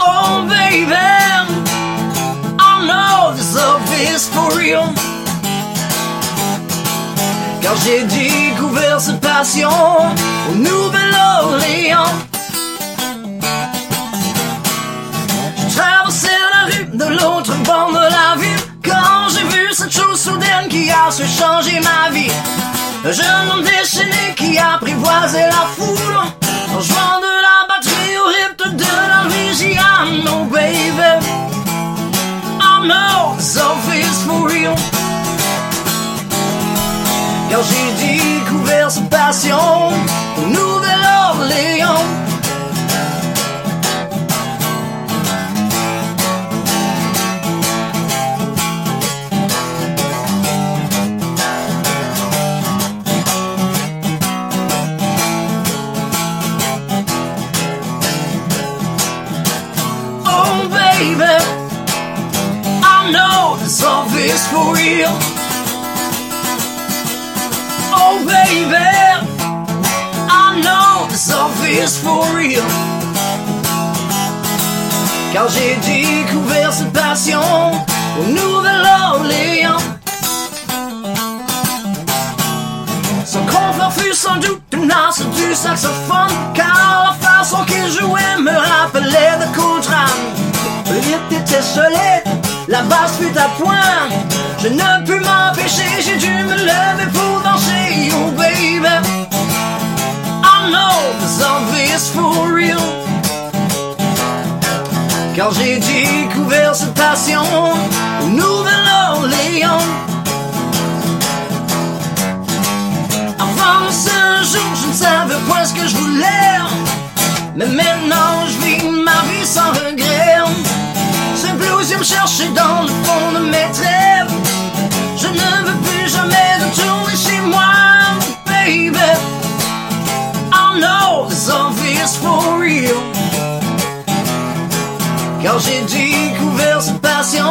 Oh baby, I know this for real. Car j'ai découvert cette passion au Nouvel-Orléans. J'ai traversé la rue de l'autre bord de la ville quand j'ai vu cette chose soudaine qui a su changer ma vie. Un jeune homme déchaîné qui apprivoisait la foule en jouant de la batterie au rythme de la. I know, baby, I know this love is for real. Car j'ai découvert cette passion au Nouvel-Orléans. Know this is for real. Oh baby, I know this love is for real. Car j'ai découvert cette passion au Nouvel-Orléans. Son confort fut sans doute une as du saxophone Car la façon qu'il jouait me rappelait de Le rythme était solide, la basse fut à point. Je ne pus m'empêcher, j'ai dû me lever pour danser. Oh baby, I know this is for real. Car j'ai découvert cette passion au Nouvel-Orléans Avant ce jour, je ne savais pas ce que je voulais. Mais maintenant, je vis ma vie sans regret. Vient me chercher dans le fond de mes trêves. Je ne veux plus jamais retourner chez moi, baby. I know this is for real. Car j'ai découvert cette passion,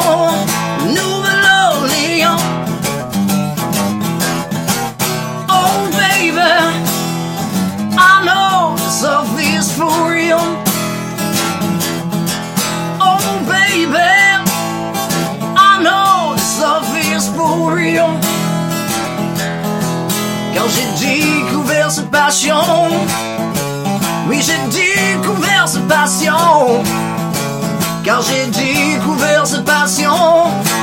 passion. Oui, j'ai découvert cette passion. Car j'ai découvert cette passion.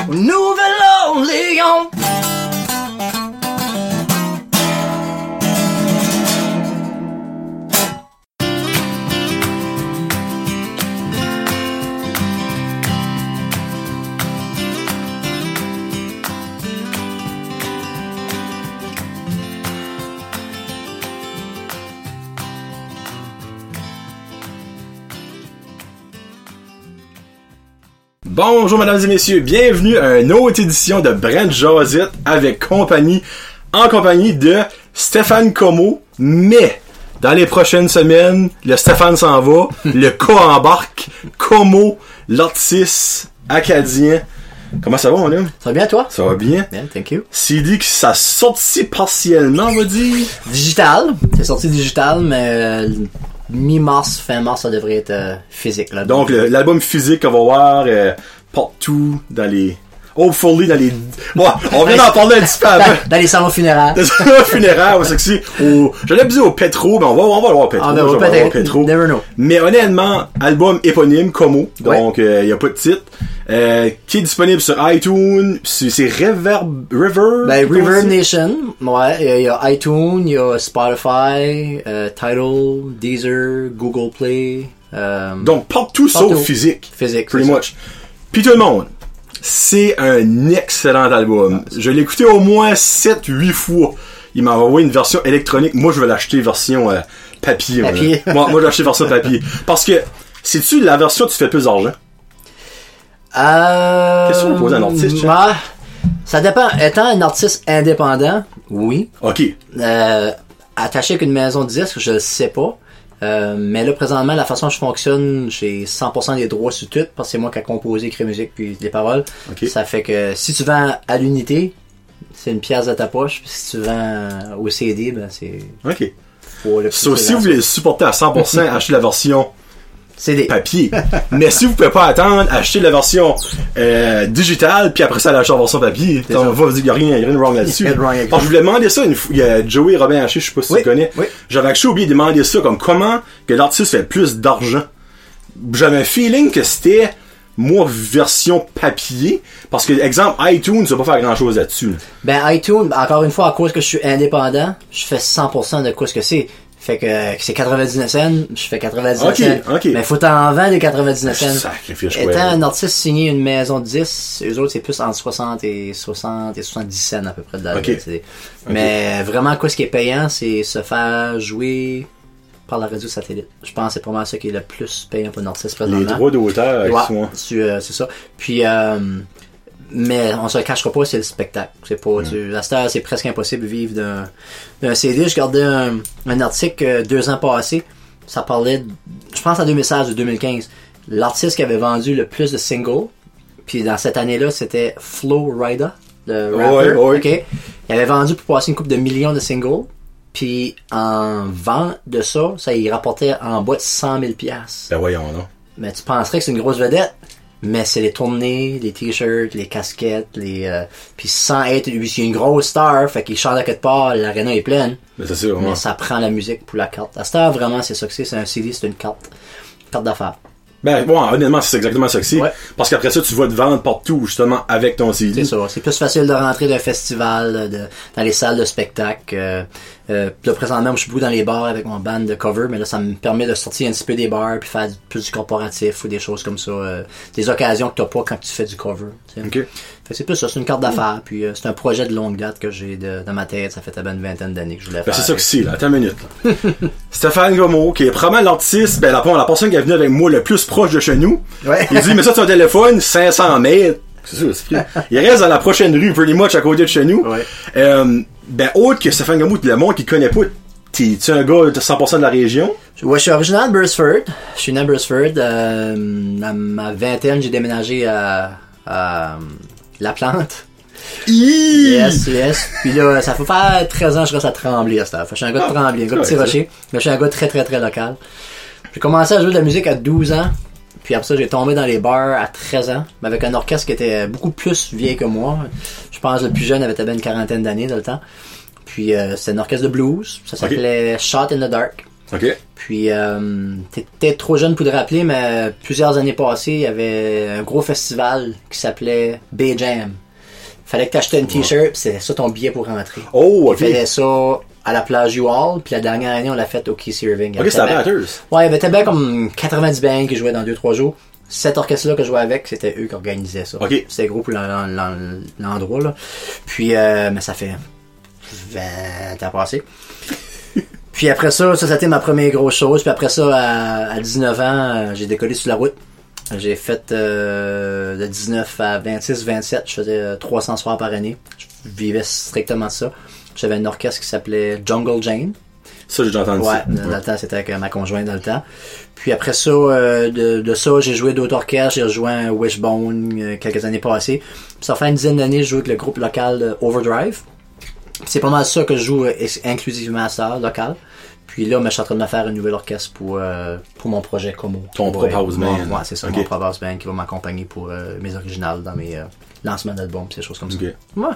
au Nouvelle-Orléans. Bonjour mesdames et messieurs, bienvenue à une autre édition de Brent Josette avec compagnie, en compagnie de Stéphane Como, mais dans les prochaines semaines, le Stéphane s'en va, le co embarque, Como, l'artiste acadien. Comment ça va mon homme? Ça va bien, toi? Ça va bien? Bien, thank you. CD que ça sorti partiellement, on va dire. Digital. C'est sorti digital, mais euh, mi-mars, fin mars, ça devrait être euh, physique. Là. Donc l'album physique qu'on va voir euh, partout dans les... Hopefully dans les... Bon, on vient d'en parler un petit peu avant. dans, dans les salons funéraires. Le funéraire, c'est que c'est au, j'allais dire au Petro, mais on va, on va le voir au Petro. Ah, ben, on va le voir Petro. Never know. Mais honnêtement, album éponyme, Como. Donc, il y a pas de titre. Euh, qui est disponible sur iTunes. C'est, c'est Reverb, Reverb. Ben, Reverb? Nation, ouais, il y, a- il y a iTunes, il y a Spotify, euh, Tidal, Deezer, Google Play, euh, Donc, partout Partout. sauf physique. physique. Pretty much. Puis tout le monde. C'est un excellent album. Je l'ai écouté au moins 7-8 fois. Il m'a envoyé une version électronique. Moi, je vais l'acheter version euh, papier. Papier. moi, moi, je vais l'acheter version papier. Parce que, c'est-tu la version tu fais plus d'argent? Euh, Qu'est-ce que vous posez à un artiste, Jean? ouais, ça dépend. Étant un artiste indépendant, oui. OK. Euh, attaché avec une maison de disques, je le sais pas. Euh, mais là, présentement, la façon dont je fonctionne, j'ai 100% des droits sur tout, parce que c'est moi qui ai composé, écrit musique, puis des paroles. Ok. Ça fait que si tu vends à l'unité, c'est une pièce de ta poche, puis si tu vends au CD, ben c'est... OK. pour le So, si vous voulez le supporter à 100%, achetez la version CD. papier. Mais si vous pouvez pas attendre, achetez la version euh, digitale, puis après ça, l'achetez en version papier. ça. On va vous dire, il y a rien, de wrong là-dessus. Je voulais demander ça une fois, il y a Joey Robin Haché, je sais pas si Oui, tu connais. oui. J'avais actually oublié de demander ça, comme comment que l'artiste fait plus d'argent. J'avais un feeling que c'était, moi, version papier. Parce que, exemple, iTunes, ça va pas faire grand chose là-dessus. là. Ben iTunes, encore une fois, à cause que je suis indépendant, je fais 100% de quoi ce que c'est. Fait que euh, c'est 99 cents, je fais 99 Ok, cents. ok. Mais faut t'en vendre des 99 cents. Sacrifice. Étant un artiste signé une maison de 10, eux autres c'est plus entre 60 et 60 et 70 cents à peu près de la Ok. c'est- Mais vraiment quoi ce qui est payant, c'est se faire jouer par la radio satellite. Je pense que c'est probablement ça qui est le plus payant pour un artiste Les présentement. droits d'auteur, Ouais, euh, c'est ça. Puis, euh, mais on se le cachera pas, c'est le spectacle. C'est pas, tu, à cette heure, c'est presque impossible de vivre d'un, d'un CD. Je regardais un, un article euh, deux ans passés. Ça parlait, je pense en 2016 ou 2015, l'artiste qui avait vendu le plus de singles. Puis dans cette année-là, c'était Flo Rida, le rapper. Ouais, ouais. ok? Il avait vendu pour passer une coupe de millions de singles. Puis en vente de ça, ça y rapportait en bas de 100 000 piastres. Ben voyons, non. Mais tu penserais que c'est une grosse vedette. Mais c'est les tournées, les t-shirts, les casquettes, les euh, puis sans être lui c'est une grosse star, fait qu'il chante à quelque part, l'arena est pleine, Mais c'est sûr, mais ouais. ça prend la musique pour la carte. À cette heure vraiment c'est ça que c'est, c'est un CD, c'est une carte. Carte d'affaires. Ben, bon, honnêtement, c'est exactement ça que c'est. Ouais. Parce qu'après ça, tu vas te vendre partout, justement, avec ton CD. C'est ça. C'est plus facile de rentrer d'un festival, de, dans les salles de spectacle. Euh, euh, là, présentement, je suis beaucoup dans les bars avec mon band de cover, mais là, ça me permet de sortir un petit peu des bars puis faire plus du corporatif ou des choses comme ça. euh, des occasions que t'as pas quand tu fais du cover. tu sais. Ok. C'est plus ça, c'est une carte d'affaires, puis euh, c'est un projet de longue date que j'ai dans ma tête, ça fait à peine une vingtaine d'années que je voulais Ben, faire. c'est ça que c'est, là. Attends une minute, là. Stéphane Gomo, qui est probablement l'artiste, ben, la, la personne qui est venue avec moi le plus proche de chez nous. Ouais. Il dit, mais ça, ton téléphone, 500 mètres. C'est ça, c'est pris. Il reste dans la prochaine rue, pretty much, à côté de chez nous. Ouais. Euh, ben, autre que Stéphane Gomo, le monde qui connaît pas, tu un gars de 100% de la région? Ouais, je suis originaire de Bursford. Je suis né à Bursford. Euh, à ma vingtaine, j'ai déménagé à, à La Plante. Yes, yes. Puis là, ça fait faire 13 ans que je reste à Tremblay à cette heure. Je suis un gars de Tremblay, un gars de Petit Rocher. Mais je suis un gars très, très, très local. J'ai commencé à jouer de la musique à 12 ans. Puis après ça, j'ai tombé dans les bars à 13 ans. Mais avec un orchestre qui était beaucoup plus vieil que moi. Je pense que le plus jeune avait peut-être une quarantaine d'années dans le temps. Puis euh, c'était un orchestre de blues. Ça s'appelait Shot in the Dark. OK. Puis, euh, t'es peut-être trop jeune pour te rappeler, mais plusieurs années passées, il y avait un gros festival qui s'appelait Bay Jam. Fallait que t'achètes une t-shirt, pis c'était ça ton billet pour rentrer. Oh, ok. Faisaient ça à la plage U-Hall, puis la dernière année, on l'a fait au Keith Irving. Il Ok, c'est à Batters. Ouais, il y avait tellement comme 90 bands qui jouaient dans 2-3 jours. Cet orchestre-là que je jouais avec, c'était eux qui organisaient ça. Ok. C'était gros pour l'en- l'en- l'endroit, là. Puis, euh, mais ça fait 20 ans passé. Puis après ça, ça, c'était ma première grosse chose. Puis après ça, à, à 19 ans, euh, j'ai décollé sur la route. J'ai fait euh, de 19 à 26, 27, je faisais euh, 300 soirs par année. Je vivais strictement ça. J'avais un orchestre qui s'appelait Jungle Jane. Ça, j'ai déjà entendu Ouais, ça. dans le temps, c'était avec euh, ma conjointe dans le temps. Puis après ça, euh, de, de ça, j'ai joué d'autres orchestres. J'ai rejoint Wishbone euh, quelques années passées. Puis ça fait une dizaine d'années, je joue avec le groupe local euh, Overdrive. C'est pas mal ça que je joue euh, inclusivement à ça, local. Puis là, je suis en train de me faire un nouvel orchestre pour, euh, pour mon projet Como. Ton propre house band. Ouais, c'est ça, mon propre house band qui va m'accompagner pour euh, mes originales dans mes euh, lancements d'albums, ces choses comme ça. Ouais.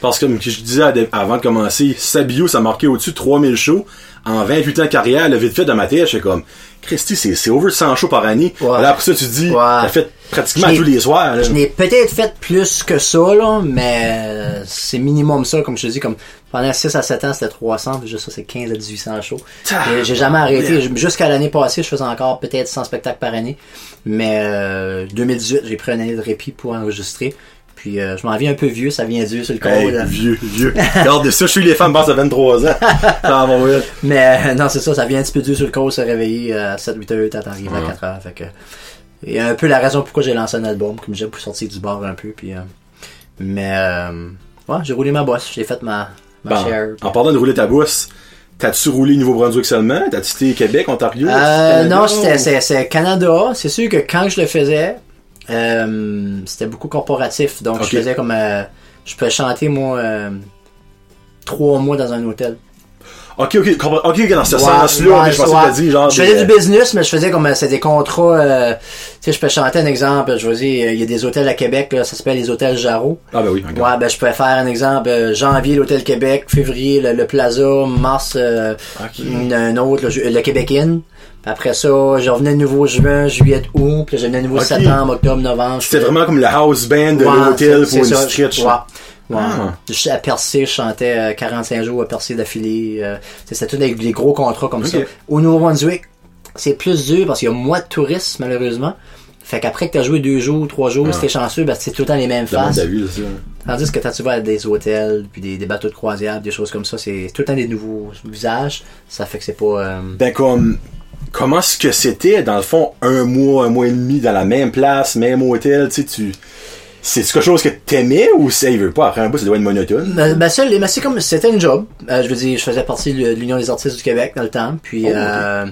Parce que, comme je disais avant de commencer, sa bio, ça marquait au-dessus de 3000 shows. En 28 ans de carrière, le vite fait de ma tête, j'étais comme, Christy, c'est, c'est over 100 shows par année. Ouais. Là, après ça, tu dis, Ouais. t'as fait pratiquement tous les soirs, là. Je n'ai peut-être fait plus que ça, là, mais euh, c'est minimum ça, comme je te dis, comme pendant 6 à 7 ans, c'était 300, puis juste ça, c'est 15 à 1800 shows. Ah, J'ai jamais arrêté. Jusqu'à l'année passée, je faisais encore peut-être 100 spectacles par année. Mais euh, 2018, j'ai pris une année de répit pour enregistrer. Puis euh, je m'en viens un peu vieux, ça vient dur sur le corps. Hey, vieux, vieux. Regarde ça, je suis les femmes passent à 23 ans. Mais euh, non, c'est ça, ça vient un petit peu dur sur le corps, se réveiller à 7-8 heures, t'as arrivé Ouais. à 4 heures. Fait que, et un peu la raison pourquoi j'ai lancé un album, comme j'ai pour sortir du bar un peu. Puis, euh, mais ouais, j'ai roulé ma bosse, j'ai fait ma, ma Bon, share. en parlant de rouler ta bosse, t'as-tu roulé Nouveau-Brunswick seulement? T'as-tu été Québec, Ontario? Euh, Canada? non, c'était Canada. C'est sûr que quand je le faisais, c'était beaucoup corporatif. Donc, je faisais comme... euh, je peux chanter, moi, euh, trois mois dans un hôtel. Ok, ok, ok, dans ce Ouais, sens-là, ouais, je pensais ouais. que dit genre. Je faisais des- du business, mais je faisais comme euh, c'est des contrats. euh, tu sais, je peux chanter un exemple. Je vous dis, euh, il y a des hôtels à Québec, là, ça s'appelle les hôtels Jarreau. Ah, ben oui, ok. Ouais, ben je pourrais faire un exemple. euh, janvier, l'hôtel Québec, février, le, le Plaza, mars, euh, un autre, le, le Québec Inn. Après ça, je revenais de nouveau juin, juillet, août, puis je venais de nouveau septembre, octobre, novembre. C'était vraiment comme le house band de Ouais, l'hôtel pour une ça, stretch. Ouais. Ouais. Ah. Je- À Percé, je chantais euh, 45 jours à Percé d'affilée. euh, C'était tous des, des gros contrats comme ça. Au Nouveau-Brunswick, c'est plus dur parce qu'il y a moins de touristes, malheureusement. Fait qu'après que t'as joué deux jours, trois jours, Ah. si t'es chanceux, ben c'est tout le temps les mêmes faces. Tandis que quand tu vas à des hôtels, puis des, des bateaux de croisière, des choses comme ça, c'est tout le temps des nouveaux visages. Ça fait que c'est pas... euh, Ben, comme, comment est-ce que c'était, dans le fond, un mois, un mois et demi dans la même place, même hôtel, tu sais, tu. C'est quelque chose que t'aimais ou ça, il veut pas? Après un bout, ça doit être monotone? Comme c'était une job. Euh, je veux dire, je faisais partie de l'Union des artistes du Québec dans le temps. Puis Oh, euh,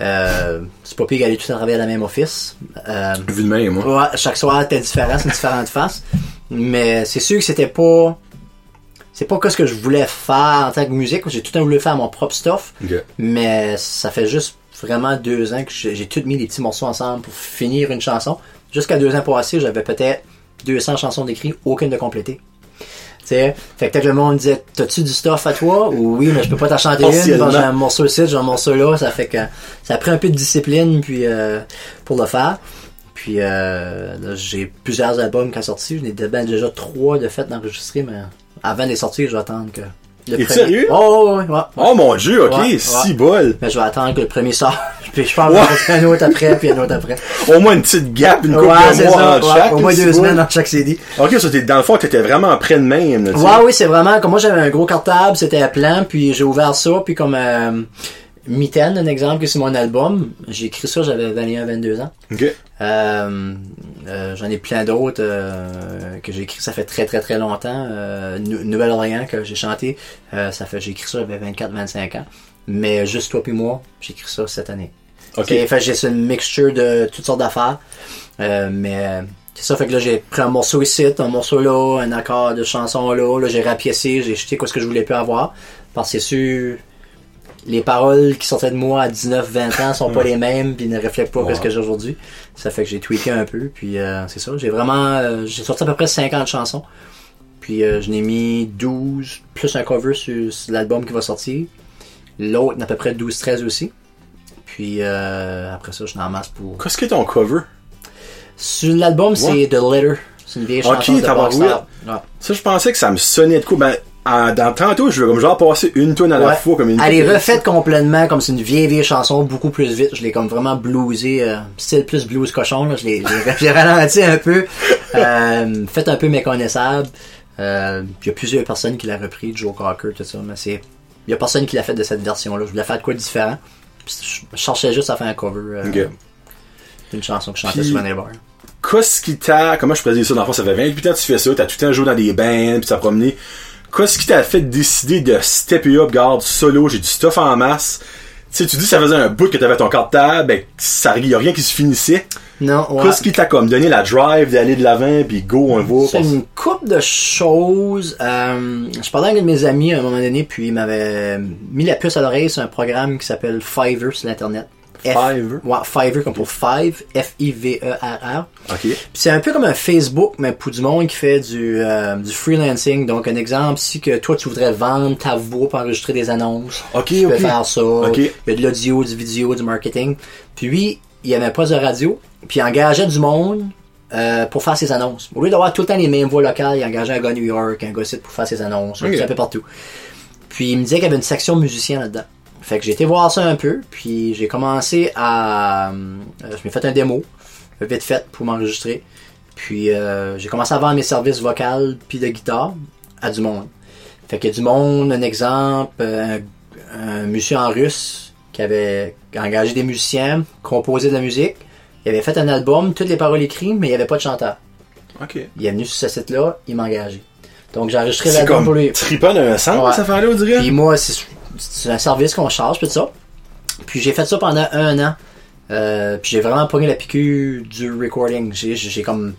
euh, c'est pas pire d'aller tout à travailler à la même office. Vu de même, moi. ouais, chaque soir c'était différent, c'est une différente face. Mais c'est sûr que c'était pas. C'est pas que ce que je voulais faire en tant que musique. J'ai tout le temps voulu faire mon propre stuff. Mais ça fait juste vraiment deux ans que j'ai tout mis les petits morceaux ensemble pour finir une chanson. Jusqu'à deux ans passés, j'avais peut-être 200 chansons d'écrites, aucune de complétée. Tu sais, fait que peut-être le monde disait, t'as-tu du stuff à toi? Ou oui, mais je peux pas t'en chanter une. Bon, j'ai un morceau ici, j'ai un morceau là. Ça fait que ça a pris un peu de discipline puis euh, pour le faire. Puis euh, j'ai plusieurs albums qui sont sortis. J'en ai de- ben, déjà trois de fait d'enregistrer, mais avant de les sortir, je vais attendre que. Le sérieux? Oh, ouais, ouais, ouais. Oh mon dieu, ok, Ouais, si ouais. bol. Mais je vais attendre que le premier sorte. Puis je pense Ouais. un autre après, puis un autre après. Au moins une petite gap, une couple de mois ça. ouais, chaque. au moins deux semaines dans chaque CD. Ok, ça, t'es- dans le fond, t'étais vraiment près de même, là. Ouais, oui, c'est vraiment comme moi j'avais un gros cartable, c'était à plan, puis j'ai ouvert ça, puis comme euh, Mitaine, un exemple que c'est mon album, j'ai écrit ça, j'avais 21-22 ans. Ok. Euh, euh, J'en ai plein d'autres euh, que j'ai écrit ça fait très très très longtemps. Euh, Nou- Nouvelle-Orléans que j'ai chanté, euh, ça fait j'ai écrit ça j'avais 24-25 ans. Mais juste toi puis moi, j'ai écrit ça cette année. Ok. J'ai c'est une mixture de toutes sortes d'affaires. Euh, mais c'est ça, fait que là j'ai pris un morceau ici, un morceau là, un accord de chanson là, là j'ai rapiécé, j'ai jeté quoi ce que je voulais plus avoir. Parce que c'est sûr, les paroles qui sortaient de moi à 19-20 ans sont pas les mêmes puis ne reflètent pas Ouais. ce que j'ai aujourd'hui. Ça fait que j'ai tweaké un peu puis euh, c'est ça, j'ai vraiment euh, j'ai sorti à peu près 50 chansons. Puis euh, je n'ai mis 12 plus un cover sur, sur l'album qui va sortir. L'autre à peu près 12-13 aussi. Puis euh, après ça, je n'en masse pour. Qu'est-ce que ton cover? Sur l'album, c'est The Letter. C'est une vieille Ok, chanson de. Ouais. Ça, je pensais que ça me sonnait de coup. Ben, en- dans tantôt, je veux comme genre passer une tonne à la Ouais. fois, comme une Elle est refaite complètement comme c'est une vieille vieille chanson, beaucoup plus vite. Je l'ai comme vraiment bluesé, euh, style plus blues cochon. Là. Je l'ai j'ai- ralenti un peu, euh, fait un peu méconnaissable. Euh, Il y a plusieurs personnes qui l'ont repris, Joe Cocker, tout ça, mais c'est il y a personne qui l'a fait de cette version-là. Je voulais faire de quoi de différent. Puis je cherchais juste à faire un cover euh, Ok. d'une chanson que je chantais Puis- sur un bar. Qu'est-ce qui t'a, comment je peux dire ça, dans le fond, ça fait 28 ans que tu fais ça, t'as tout le temps joué dans des bands, pis t'as promené. Qu'est-ce qui t'a fait décider de stepper up, garde, solo, j'ai du stuff en masse? Tu sais, tu dis que ça faisait un bout que t'avais ton cartable, ben, ça, y a rien qui se finissait. Non, ouais. Qu'est-ce qui t'a comme donné la drive d'aller de l'avant, puis go, on va. C'est une coupe de choses. Euh, je parlais avec un de mes amis à un moment donné, puis il m'avait mis la puce à l'oreille sur un programme qui s'appelle Fiverr sur l'internet. F- Fiverr? Ouais, Fiverr comme pour Five, F-I-V-E-R-R. Ok. Puis c'est un peu comme un Facebook, mais pour du monde qui fait du, euh, du freelancing. Donc, un exemple, si que toi, tu voudrais vendre ta voix pour enregistrer des annonces, Ok, tu peux ok. faire ça. Ok. Il y a de l'audio, du vidéo, du marketing. Puis lui, il avait pas de radio, puis il engageait du monde euh, pour faire ses annonces. Au lieu d'avoir tout le temps les mêmes voix locales, il engageait un gars à New York, un gars ici pour faire ses annonces, Ok. un peu partout. Puis il me disait qu'il y avait une section musicien là-dedans. Fait que j'ai été voir ça un peu, puis j'ai commencé à... euh, je m'ai fait un démo, vite fait, pour m'enregistrer. Puis euh, j'ai commencé à vendre mes services vocaux puis de guitare à du monde. Fait que du monde, un exemple, euh, un, un musicien en russe qui avait engagé des musiciens, composé de la musique. Il avait fait un album, toutes les paroles écrites, mais il n'y avait pas de chanteur. Ok. Il est venu sur ce site-là, il m'a engagé. Donc j'ai enregistré l'album pour comme lui. trippant d'un sens, Ouais. cette affaire-là, on dirait? Puis moi, c'est c'est un service qu'on charge, puis tout ça. Puis j'ai fait ça pendant un an. Euh, puis j'ai vraiment pogné la piqûre du recording. J'ai comme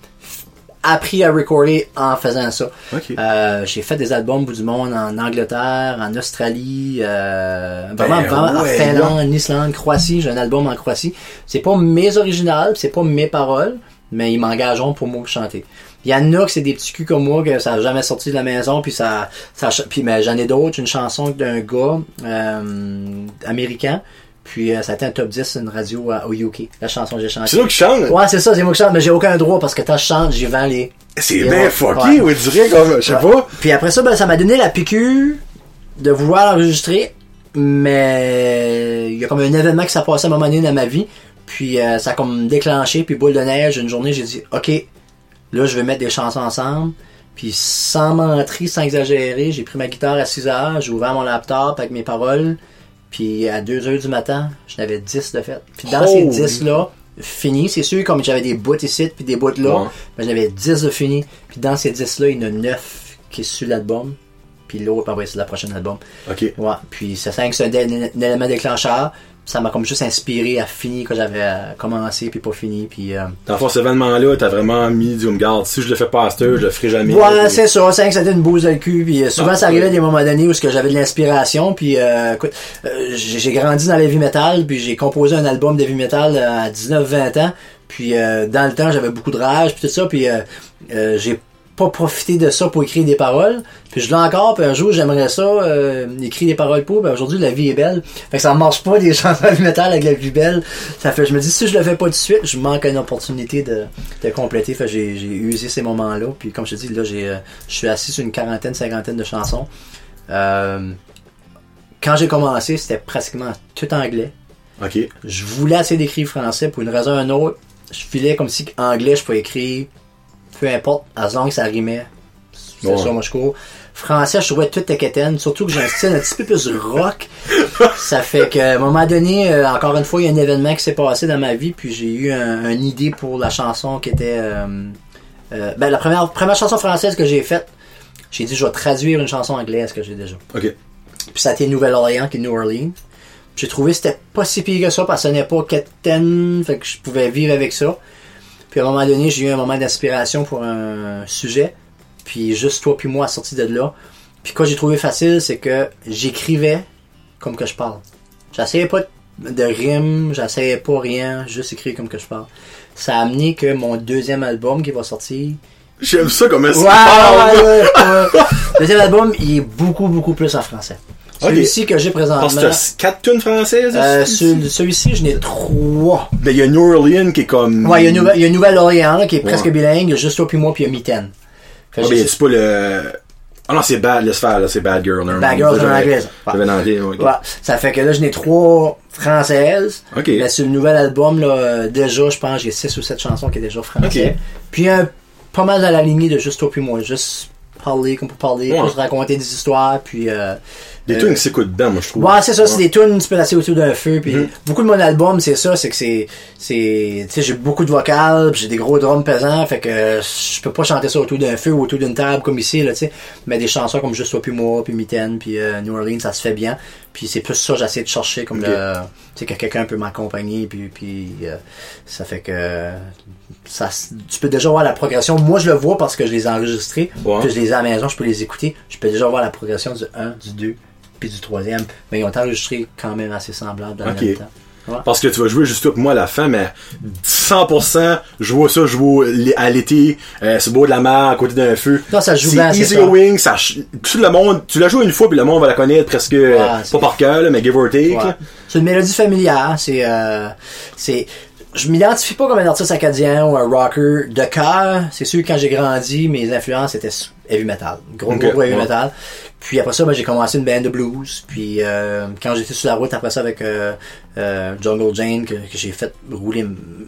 appris à recorder en faisant ça. Euh, j'ai fait des albums bout du monde en Angleterre, en Australie, euh, vraiment, Ben vraiment ouais, en Finlande, en Islande, Croatie. J'ai un album en Croatie. C'est pas mes originales, c'est pas mes paroles, mais ils m'engageront pour moi chanter. Il y en a que c'est des petits culs comme moi que ça a jamais sorti de la maison puis ça, ça puis mais j'en ai d'autres une chanson d'un gars euh, américain puis euh, ça a été un top 10 une radio euh, au UK la chanson que j'ai chantée C'est toi qui chante? ouais c'est ça c'est moi qui chante mais j'ai aucun droit parce que quand je chante j'y vends les C'est bien fucké, Ouais. on dirait comme, je sais Ouais. pas. Puis après ça, ben, ça m'a donné la piqûre de vouloir l'enregistrer. Mais il y a comme un événement qui s'est passé à un moment donné dans ma vie. Puis euh, ça a comme déclenché. Puis boule de neige, une journée, j'ai dit, OK, là, je vais mettre des chansons ensemble. Puis sans mentir, sans exagérer, j'ai pris ma guitare à 6 heures, j'ai ouvert mon laptop avec mes paroles. Puis à 2 heures du matin, j'en avais 10 de fait. Puis dans ces Holy. 10 là, fini, c'est sûr, comme j'avais des bouts ici, puis des bouts là, Ouais. ben, j'en avais 10 de fini. Puis dans ces 10 là, il y en a 9 qui est sur l'album. Puis l'autre, ben, ouais, c'est la prochaine album. Ok. Ouais. Puis ça sent que c'est un élément déclencheur. Ça m'a comme juste inspiré à finir quand j'avais euh, commencé, puis pas fini. Puis euh, Dans le fond, cet événement-là, t'as vraiment mis du garde. Si je le fais pas à je le ferai jamais. Ouais, c'est ça, c'est que donne une bouse le cul. Puis euh, souvent, Ah, ça arrivait ouais. des moments donnés où ce que j'avais de l'inspiration. Puis euh, écoute, euh, j'ai grandi dans la heavy metal, puis j'ai composé un album de heavy metal à 19-20 ans. Puis euh, dans le temps, j'avais beaucoup de rage, puis tout ça. Puis j'ai pas profité de ça pour écrire des paroles. Puis je l'ai encore, puis un jour, j'aimerais ça, euh, écrire des paroles pour. Puis aujourd'hui, la vie est belle. Fait que ça marche pas des chansons de métal avec la vie belle. Ça fait, je me dis, si je le fais pas tout de suite, je manque une opportunité de, de compléter. Fait que j'ai, j'ai usé ces moments-là. Puis comme je te dis, là, j'ai, euh, je suis assis sur une quarantaine, cinquantaine de chansons. Euh, quand j'ai commencé, c'était pratiquement tout anglais. Ok. Je voulais essayer d'écrire français pour une raison ou une autre. Je filais comme si anglais, je pouvais écrire peu importe, as long que ça rimait. C'est Ouais. ça, moi je cours. Français, je trouvais tout quétaine, surtout que j'ai un style un petit peu plus rock. ça fait qu'à un moment donné, euh, encore une fois, il y a un événement qui s'est passé dans ma vie, puis j'ai eu un, une idée pour la chanson qui était... euh, euh, ben, la première, première chanson française que j'ai faite, j'ai dit je vais traduire une chanson anglaise que j'ai déjà. Ok. Puis ça a été Nouvelle-Orléans qui est New Orleans. J'ai trouvé que c'était pas si pire que ça parce que ce n'est pas quétaine, fait que je pouvais vivre avec ça. Puis à un moment donné, j'ai eu un moment d'inspiration pour un sujet. Puis juste toi puis moi sorti de là. Puis quoi j'ai trouvé facile, c'est que j'écrivais comme que je parle. J'essayais pas de rime, j'essayais pas rien, juste écrire comme que je parle. Ça a amené que mon deuxième album qui va sortir, J'aime ça comme ça. Ouais, ouais, ouais, ouais. Le deuxième album, il est beaucoup, beaucoup plus en français. Celui-ci que j'ai présentement. Parce que 4 tunes françaises. euh, ici? celui- Celui-ci, je n'ai trois. Ben, il y a New Orleans qui est comme. Ouais, il y a une nouvelle, il y a une nouvelle Orléans qui est Ouais. presque bilingue. Il y a juste toi puis moi puis il y a Mitaine. Ah, ben, c'est pas le. Ah non, c'est Bad, laisse faire, c'est Bad Girl. Bad Girl, ça, en anglais, ça. J'avais. Ouais, fait que là, je n'ai trois françaises. Ok. Mais sur le nouvel album, là, euh, déjà, je pense, j'ai six ou sept chansons qui est déjà français. Ok. Puis un, pas mal dans la lignée de juste toi puis moi. Juste parler comme pour parler, Ouais. juste raconter des histoires, puis... Euh, Des euh, tunes qui s'écoutent bien, moi, je trouve. Ouais, c'est ça, c'est des tunes, tu peux laisser autour d'un feu, puis Mhm. beaucoup de mon album, c'est ça, c'est que c'est, c'est, tu sais, j'ai beaucoup de vocales, j'ai des gros drums pesants, fait que je peux pas chanter ça autour d'un feu ou autour d'une table comme ici, là, tu sais, mais des chansons comme Juste toi puis moi, puis Mitaine, puis euh, New Orleans, ça se fait bien, puis c'est plus ça, j'essaie de chercher comme Ok. le, tu sais, que quelqu'un peut m'accompagner, puis, puis euh, ça fait que ça, tu peux déjà voir la progression. Moi, je le vois parce que je les ai enregistrés, Ouais. puis je les ai à la maison, je peux les écouter, je peux déjà voir la progression du 1, du 2, puis du troisième, mais ils ont été enregistrés quand même assez semblables dans Ok. le même temps. Parce que tu vas jouer juste avec moi à la fin, mais 100%, je vois ça, je vois à l'été, euh, c'est beau de la mer, à côté d'un feu. Non, ça joue bien, easy ça. going, ça, tout le monde, tu la joues une fois puis le monde va la connaître presque, euh, pas par cœur, mais give or take. Ouais. C'est une mélodie familière, c'est, euh, c'est, je m'identifie pas comme un artiste acadien ou un rocker de cœur. C'est sûr que quand j'ai grandi, mes influences étaient heavy metal, gros gros, heavy ouais. metal. Puis après ça, ben, j'ai commencé une band de blues. Puis euh, quand j'étais sur la route après ça avec euh, euh, Jungle Jane que, que j'ai fait rouler,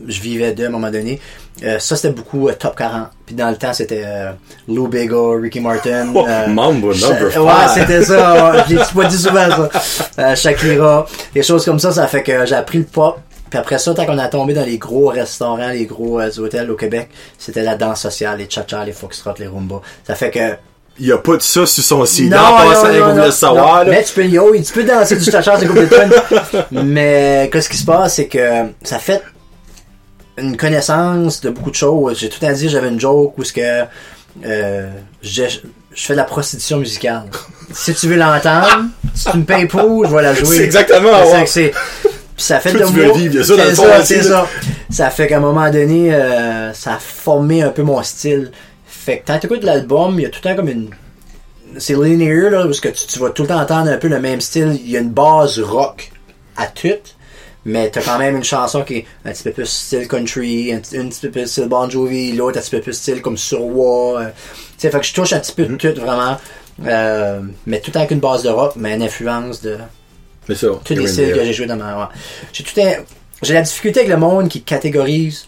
je vivais d'eux à un moment donné. euh, ça c'était beaucoup euh, top 40. Puis dans le temps c'était euh, Lou Bega, Ricky Martin. Oh, Mambo number Ouais, five. c'était ça. ouais. L'ai pas dit souvent, ça. Euh, Shakira, des choses comme ça, ça fait que j'ai appris le pop. Puis après ça, tant qu'on a tombé dans les gros restaurants, les gros euh, hôtels au Québec, c'était la danse sociale, les cha-cha, les foxtrot, les rumba. Ça fait que... Il y a pas de ça sur son site. Non, non, non, non, voulait savoir, non. Mais tu peux, yo, tu peux danser du cha-cha, c'est complètement. Mais qu'est-ce qui se passe, c'est que ça fait une connaissance de beaucoup de choses. J'ai tout le temps dit, j'avais une joke où ce que euh, je, je fais de la prostitution musicale. si tu veux l'entendre, si tu me payes pour, je vais la jouer. C'est exactement, C'est ouais. Puis ça fait de tu veux moi. vivre ça, dans c'est fait qu'à un moment donné, euh, ça a formé un peu mon style. Fait que quand tu écoutes l'album, il y a tout le temps comme une. C'est linear, là, parce que tu, tu vas tout le temps entendre un peu le même style. Il y a une base rock à tout, mais t'as quand même une chanson qui est un petit peu plus style country, un, un petit peu plus style Bon Jovi, l'autre un petit peu plus style comme Surwa. euh, tu sais, fait que je touche un petit peu de tout, vraiment. Euh, mais tout avec une base de rock, mais une influence de C'est ça. tous les styles que j'ai joué dans ma. ouais. J'ai tout un. J'ai la difficulté avec le monde qui catégorise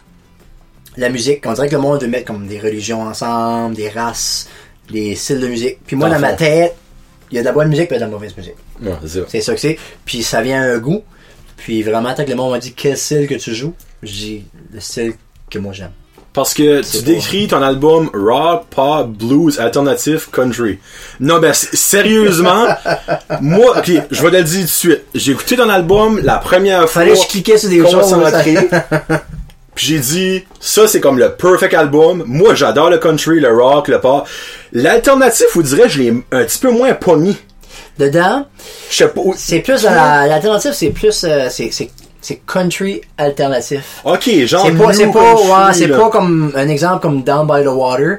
la musique. On dirait que le monde veut mettre comme des religions ensemble, des races, des styles de musique. Puis moi, Dans ma tête, il y a de la bonne musique et de la mauvaise musique. Ouais, c'est ça. C'est ça que c'est. Puis ça vient à un goût. Puis vraiment, tant que le monde m'a dit quel style que tu joues, je dis le style que moi j'aime. Parce que tu décris ton album rock, pop, blues, alternatif, country. Non, ben, sérieusement, moi, ok, je vais te le dire tout de suite. J'ai écouté ton album la première fois. Fallait que je cliquais sur des choses. Puis j'ai dit, ça c'est comme le perfect album. Moi j'adore le country, le rock, le pop. L'alternatif, vous dirais, je l'ai un petit peu moins pogné. Dedans, Je sais pas. où- c'est plus l'alternative, c'est plus euh, c'est c'est c'est country alternatif. Ok, genre. C'est pas, c'est pas, country, ouais, c'est là. pas comme un exemple comme Down by the Water.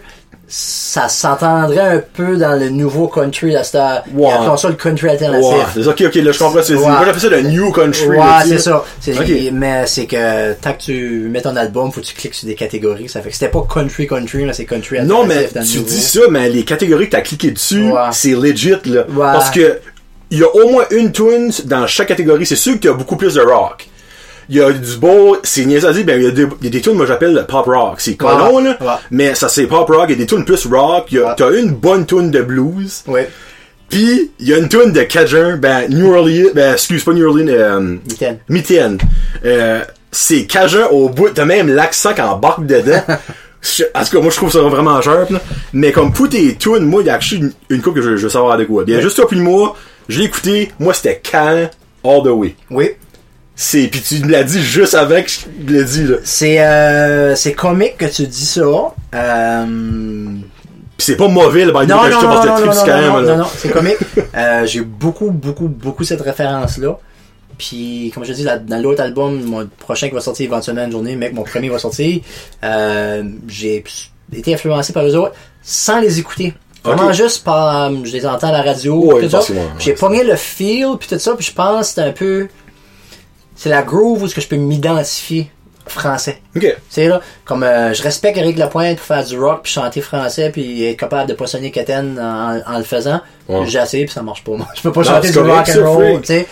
Ça s'entendrait un peu dans le nouveau country à cette heure. Ouais. Ils appellent ça le country alternatif. c'est ok, ok, là je comprends ce que tu dis. Moi j'appelle ça le new country. Ouais, là, c'est ça. C'est- Ok. Mais c'est que tant que tu mets ton album, faut que tu cliques sur des catégories. Ça fait que c'était pas country country, là, c'est country Non, mais alternatif dans le tu dis ça, mais les catégories que t'as cliqué dessus, c'est legit, là. Parce que, il y a au moins une tune dans chaque catégorie. C'est sûr qu'il y a beaucoup plus de rock. Il y a du beau, c'est niaiseux dire, ben, il y a des, il y a des tunes, moi j'appelle le pop rock. C'est colon, Ouais. là. Ouais. Mais ça, c'est pop rock. Il y a des tunes plus rock. Il y a, Ouais. t'as une bonne tune de blues. Ouais. Puis, il y a une tune de Cajun, ben, New Orleans, ben, excuse pas New Orleans, euh, Mitaine. Mitaine. Euh, c'est Cajun au bout, t'as même l'accent qui embarque dedans. En tout cas, moi, je trouve ça vraiment sharp, là. Mais comme pour tes tunes, moi, il y a une, une couple que je, je veux savoir de quoi. Bien, juste toi puis moi, je l'ai écouté, moi, c'était calme, all the way. Oui. C'est, pis tu me l'as dit juste avant que je l'ai dit, là. C'est euh, c'est comique que tu dis ça. Euh, Pis c'est pas mauvais, le non, Bible non, que je non, te non, non, non, quand non, même, non, là. non, non, c'est comique. Euh, j'ai beaucoup, beaucoup, beaucoup cette référence-là. Puis, comme je dis, là, dans l'autre album, mon prochain qui va sortir éventuellement une journée, mec, mon premier va sortir, euh, j'ai été influencé par eux autres sans les écouter. Vraiment juste par, je les entends à la radio, Ouais, tout ça. J'ai ouais, pogné le feel, puis tout ça, puis je pense que c'est un peu, c'est la groove où est-ce que je peux m'identifier français. Ok. C'est là, comme euh, je respecte Eric Lapointe pour faire du rock, puis chanter français, puis être capable de pas sonner quétaine en, en le faisant. Ouais. J'ai essayé, puis ça marche pas. Moi, je peux pas Non, chanter du rock and roll, tu sais.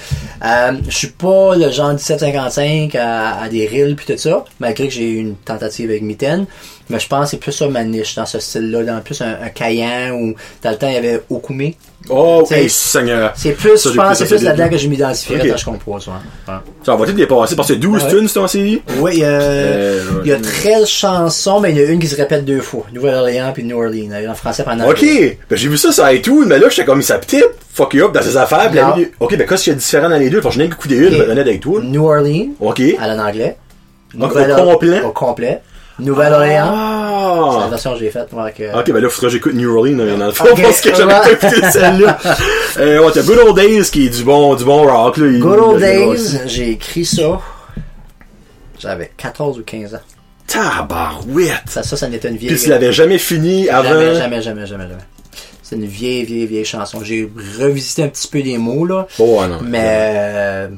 Euh, je suis pas le genre 1755 à, à des reels puis tout ça, malgré que j'ai eu une tentative avec Mitaine. Mais je pense que c'est plus ça ma niche dans ce style-là, dans plus un, un Cayenne ou dans le temps il y avait Okume. Oh, hey, Seigneur. C'est plus, Ça, je pense, c'est plus là-dedans que je m'identifierais Ok. quand je compose. Ouais. Ça va peut-être dépasser, parce que 12 Ouais. tunes, c'est ton CD? Oui, a, Euh, il y a ouais. 13 chansons, mais il y en a une qui se répète deux fois. Nouvelle-Orléans puis New Orleans, en français pendant Ok, ben, j'ai vu ça sur iTunes, mais là, j'étais comme, ça peut-être fuck you up dans ses affaires. Non. ok, ben, qu'est-ce qu'il y a de différent dans les deux? Parce que je n'ai écouté une, être honnête avec toi. New Orleans, Ok. à en anglais. au complet? Au complet. Nouvelle-Orléans, c'est la Ah! version que j'ai faite. avec, euh, Ok, ben là, faudra que j'écoute New Orleans, dans le fond, parce que j'avais pas écouté celle-là. euh, ouais, t'as Good Old Days, qui est du bon, du bon rock, là. il- Good Old Days, j'ai écrit ça. J'avais 14 ou 15 ans. Tabarouette! Ça, ça, ça n'était une vieille. Pis tu l'avais jamais fini avant? Jamais, jamais, jamais, jamais, jamais. C'est une vieille, vieille, vieille chanson. J'ai revisité un petit peu les mots, là. Oh, non. Mais euh,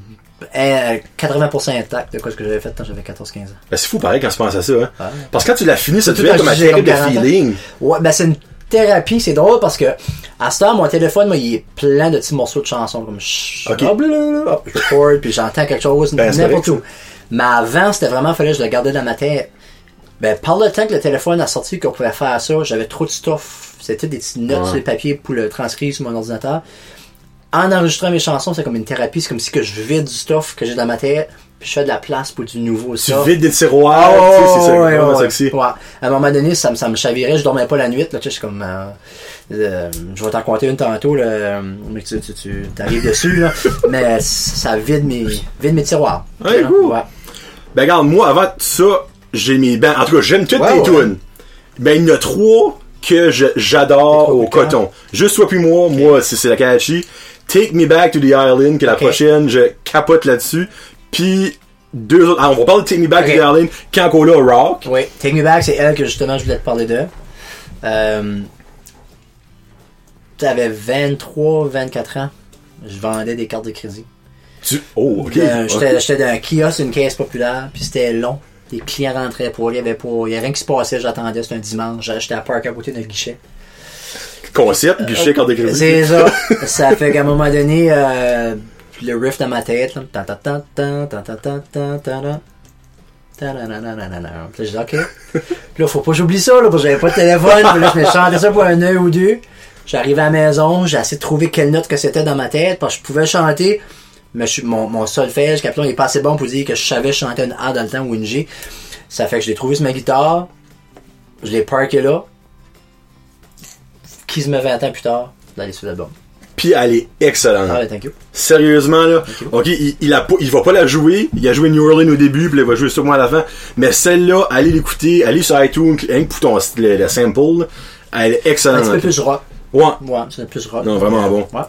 euh, 80% intact de quoi ce que j'avais fait quand j'avais 14-15 ans. Ben, c'est fou, pareil, quand tu penses à ça, hein. Parce que quand tu l'as fini, ça tout être comme un terrible de comme 40 ans. feeling. Ouais, ben c'est une thérapie, c'est drôle parce que à ce temps, mon téléphone, moi, il est plein de petits morceaux de chansons comme chut, Ok. hop, blablabla, hop, je record, puis j'entends quelque chose, Ben, n'importe où. Mais avant, c'était vraiment, fallait que je le gardais dans ma tête. Ben, par le temps que le téléphone a sorti qu'on pouvait faire ça, j'avais trop de stuff. C'était des petites notes Ouais. sur le papier pour le transcrire sur mon ordinateur. En enregistrant mes chansons, c'est comme une thérapie, c'est comme si que je vide du stuff que j'ai dans ma tête, puis je fais de la place pour du nouveau Tu stuff. vides des tiroirs, tu sais, c'est ça, ouais, ouais, sexy. ouais. À un moment donné, ça, me- ça me chavirait, je dormais pas la nuit, là, tu sais, je suis comme, euh, euh, je vais t'en compter une tantôt, là, mais tu, tu, tu t'arrives dessus, là, mais ça vide mes, vide mes tiroirs. Tu ouais. Ben regarde, moi avant tout ça, j'ai mes bands. En tout cas, j'aime toutes les ouais. tunes. Ben, il y en a trois que j'adore au coton. Juste toi puis moi, moi, c'est c'est la catchy. Take Me Back to the Island, qui est la prochaine, je capote là-dessus. Puis, deux autres. Ah, on va parler de Take Me Back to the Island, quand on rock. Oui, Take Me Back, c'est elle que justement je voulais te parler de. Euh, T'avais 23, 24 ans. Je vendais des cartes de crédit. Tu- Oh, ok. Euh, J'étais dans un kiosque, une caisse populaire, puis c'était long. Les clients rentraient pour, il y avait pas, il y rien qui se passait, j'attendais, c'était un dimanche, j'étais à parc à côté d'un guichet. Concept, guichet, de crédit. C'est ça. ça fait qu'à un moment donné, euh, le riff dans ma tête, là, là, j'ai dit, OK. Puis là, faut pas que j'oublie ça, là, parce que j'avais pas de téléphone. Puis là, je me chantais ça pour un œil ou deux. J'arrivais à la maison, j'ai essayé de trouver quelle note que c'était dans ma tête, parce que je pouvais chanter, mais je, mon, mon solfège, Capitone, il est pas assez bon pour dire que je savais chanter une A dans le temps ou une G. Ça fait que je l'ai trouvé sur ma guitare, je l'ai parké là, qui se me 20 ans plus tard, d'aller sur l'album. Puis elle est excellente. Ah ouais, thank you. Sérieusement, là. you. Ok, il, il, a pas- il va pas la jouer. Il a joué New Orleans au début, puis il va jouer sûrement à la fin. Mais celle-là, allez l'écouter, allez sur iTunes, rien que pour ton, le, le sample, elle est Un petit peu excellente. plus rock. Ouais. Ouais, c'est plus rock. Non, vraiment bon. Ouais.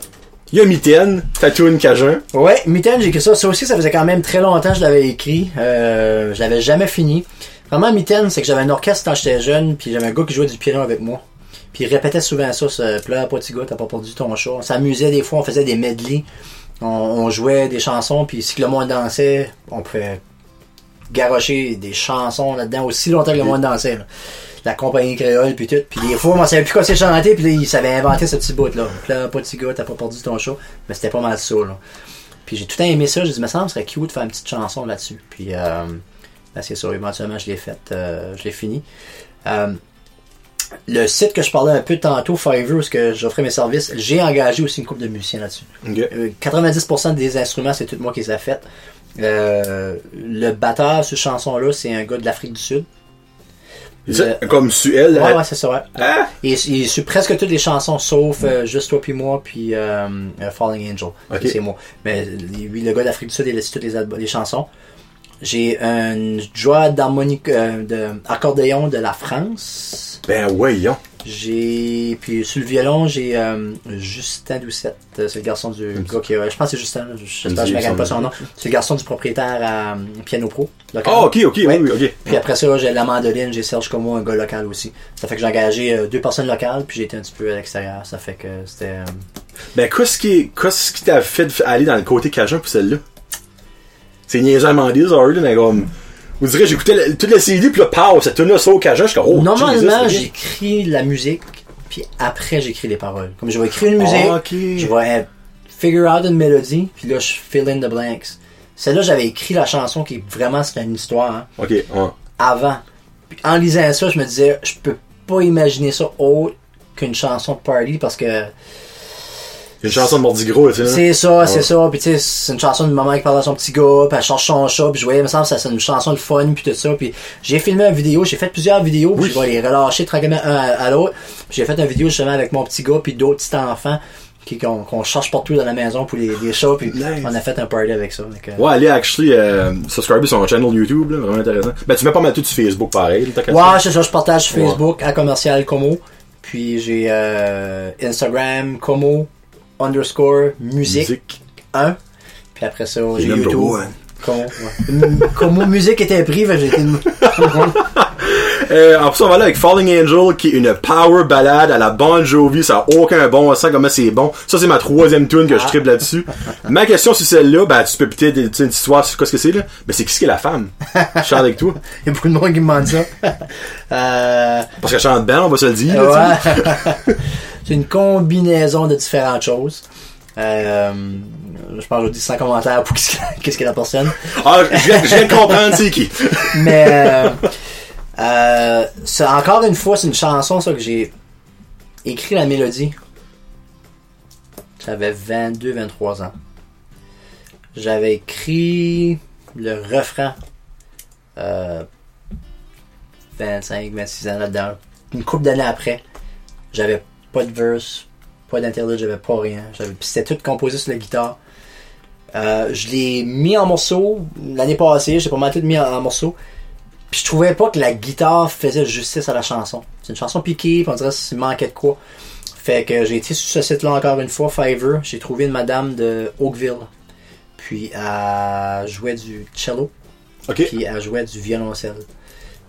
Il y a Mitaine, Tatoune Cajun. Ouais, Mitaine, j'ai écrit ça. Ça aussi, ça faisait quand même très longtemps que je l'avais écrit. Euh, je l'avais jamais fini. Vraiment, Mitaine, c'est que j'avais un orchestre quand j'étais jeune, puis j'avais un gars qui jouait du piano avec moi. Puis il répétait souvent ça, ce pleure pas petit gars, t'as pas perdu ton chat. On s'amusait des fois, on faisait des medley. On, on jouait des chansons, puis si que le monde dansait, on pouvait garocher des chansons là-dedans aussi longtemps que le monde dansait. là. La compagnie créole, puis tout. Puis des fois, on savait plus quoi c'est chanter, puis là, il savait inventer ce petit bout-là. Pleure pas petit gars, t'as pas perdu ton chat. Mais c'était pas mal ça, là. Puis j'ai tout le temps aimé ça. J'ai dit, me semble, ce serait cute de faire une petite chanson là-dessus. Puis, euh, ben, c'est ça. Éventuellement, je l'ai fait. euh, je l'ai fini. Euh, le site que je parlais un peu tantôt, Fiverr, où que j'offrais mes services, j'ai engagé aussi une couple de musiciens là-dessus. Ok. Euh, 90% des instruments, c'est tout moi qui les ai fait. Euh, le batteur sur chanson-là, c'est un gars de l'Afrique du Sud. Le- Comme Suel. Ouais, ouais, c'est ça, ouais. Ah! Il, il sur presque toutes les chansons, sauf euh, Juste toi puis moi, puis euh, euh, Falling Angel. Ok. Ça, C'est moi. Mais lui, le gars d'Afrique du Sud, il laisse toutes les, chansons. J'ai un joueur d'harmonique, euh, d'accordéon de la France. Ben voyons. J'ai puis sur le violon, j'ai euh, Justin Doucette, Euh, c'est le garçon du gars qui a- je pense que c'est Justin, je ne pas son nom. C'est le garçon du propriétaire à euh, Piano Pro. local. Ah, ok, ok, Ouais. oui, oui, ok. Puis après ça, j'ai la mandoline, j'ai Serge Como, un gars local aussi. Ça fait que j'ai engagé euh, deux personnes locales, puis j'ai été un petit peu à l'extérieur. Ça fait que c'était. euh, Ben, qu'est-ce qui, qui t'a fait aller dans le côté Cajun pour celle-là? C'est ça, là, mais comme. Vous direz, j'écoutais toute la CD, puis là, pow, cette tune-là, ça au Cajun, je suis comme, oh, Normalement, j'écris la musique, puis après, j'écris les paroles. Comme je vais écrire une musique, Ah, ok. je vais euh, figure out une mélodie, puis là, je fill in the blanks. Celle-là, j'avais écrit la chanson qui vraiment c'était une histoire hein, Ok, ouais. avant. Puis en lisant ça, je me disais, je peux pas imaginer ça autre qu'une chanson de party parce que Une chanson de Gros, sais. là. C'est ça, c'est Ouais. ça. Puis tu sais, c'est une chanson de maman qui parle à son petit gars, puis elle cherche son chat, puis je voyais, il me semble, ça c'est une chanson de fun, puis tout ça. Puis j'ai filmé une vidéo, j'ai fait plusieurs vidéos, puis Oui. je vais les relâcher tranquillement un à, à l'autre. Puis j'ai fait une vidéo justement avec mon petit gars, puis d'autres petits enfants qui qu'on cherche partout dans la maison pour les, les chats, puis Nice. on a fait un party avec ça. Donc, euh, Ouais, allez, actually, euh, subscriber sur son channel YouTube, là, vraiment intéressant. Ben, tu mets pas mal tout sur Facebook, pareil, Ouais, c'est ça, je partage sur Ouais. Facebook à commercial Como. Puis j'ai euh, Instagram Como underscore musique, Musique. 1. Puis après ça, j'ai YouTube. Como, ouais. Como musique était pris, j'ai été. Euh, en plus, on va aller avec Falling Angel, qui est une power ballade à la Bon Jovi. Ça a aucun bon sens, comment c'est bon. Ça, c'est ma troisième tune que je triple là-dessus. Ma question sur celle-là, ben, tu peux peut-être, une histoire sur quoi ce que c'est, là. Mais c'est qui ce qui est la femme? Je chante avec toi. Il y a beaucoup de monde qui me demande ça. euh, Parce qu'elle chante bien, on va se le dire. là, ouais. C'est une combinaison de différentes choses. Euh, je pense que je dis sans commentaire pour qu'est-ce que- la personne. Ah, je viens, je viens de comprendre c'est qui. Mais euh, euh, encore une fois, c'est une chanson ça que j'ai écrit la mélodie. J'avais 22-23 ans. J'avais écrit le refrain euh, 25-26 ans là-dedans. Une couple d'années après, j'avais pas de verse, pas d'interlude, j'avais pas rien. C'était tout composé sur la guitare. Euh, je l'ai mis en morceaux l'année passée, j'ai pas mal tout mis en, en morceaux. Puis je trouvais pas que la guitare faisait justice à la chanson. C'est une chanson piquée, puis on dirait qu'il manquait de quoi. Fait que j'ai été sur ce site-là encore une fois, Fiverr. J'ai trouvé une madame de Oakville. Puis elle jouait du cello, puis elle jouait du violoncelle.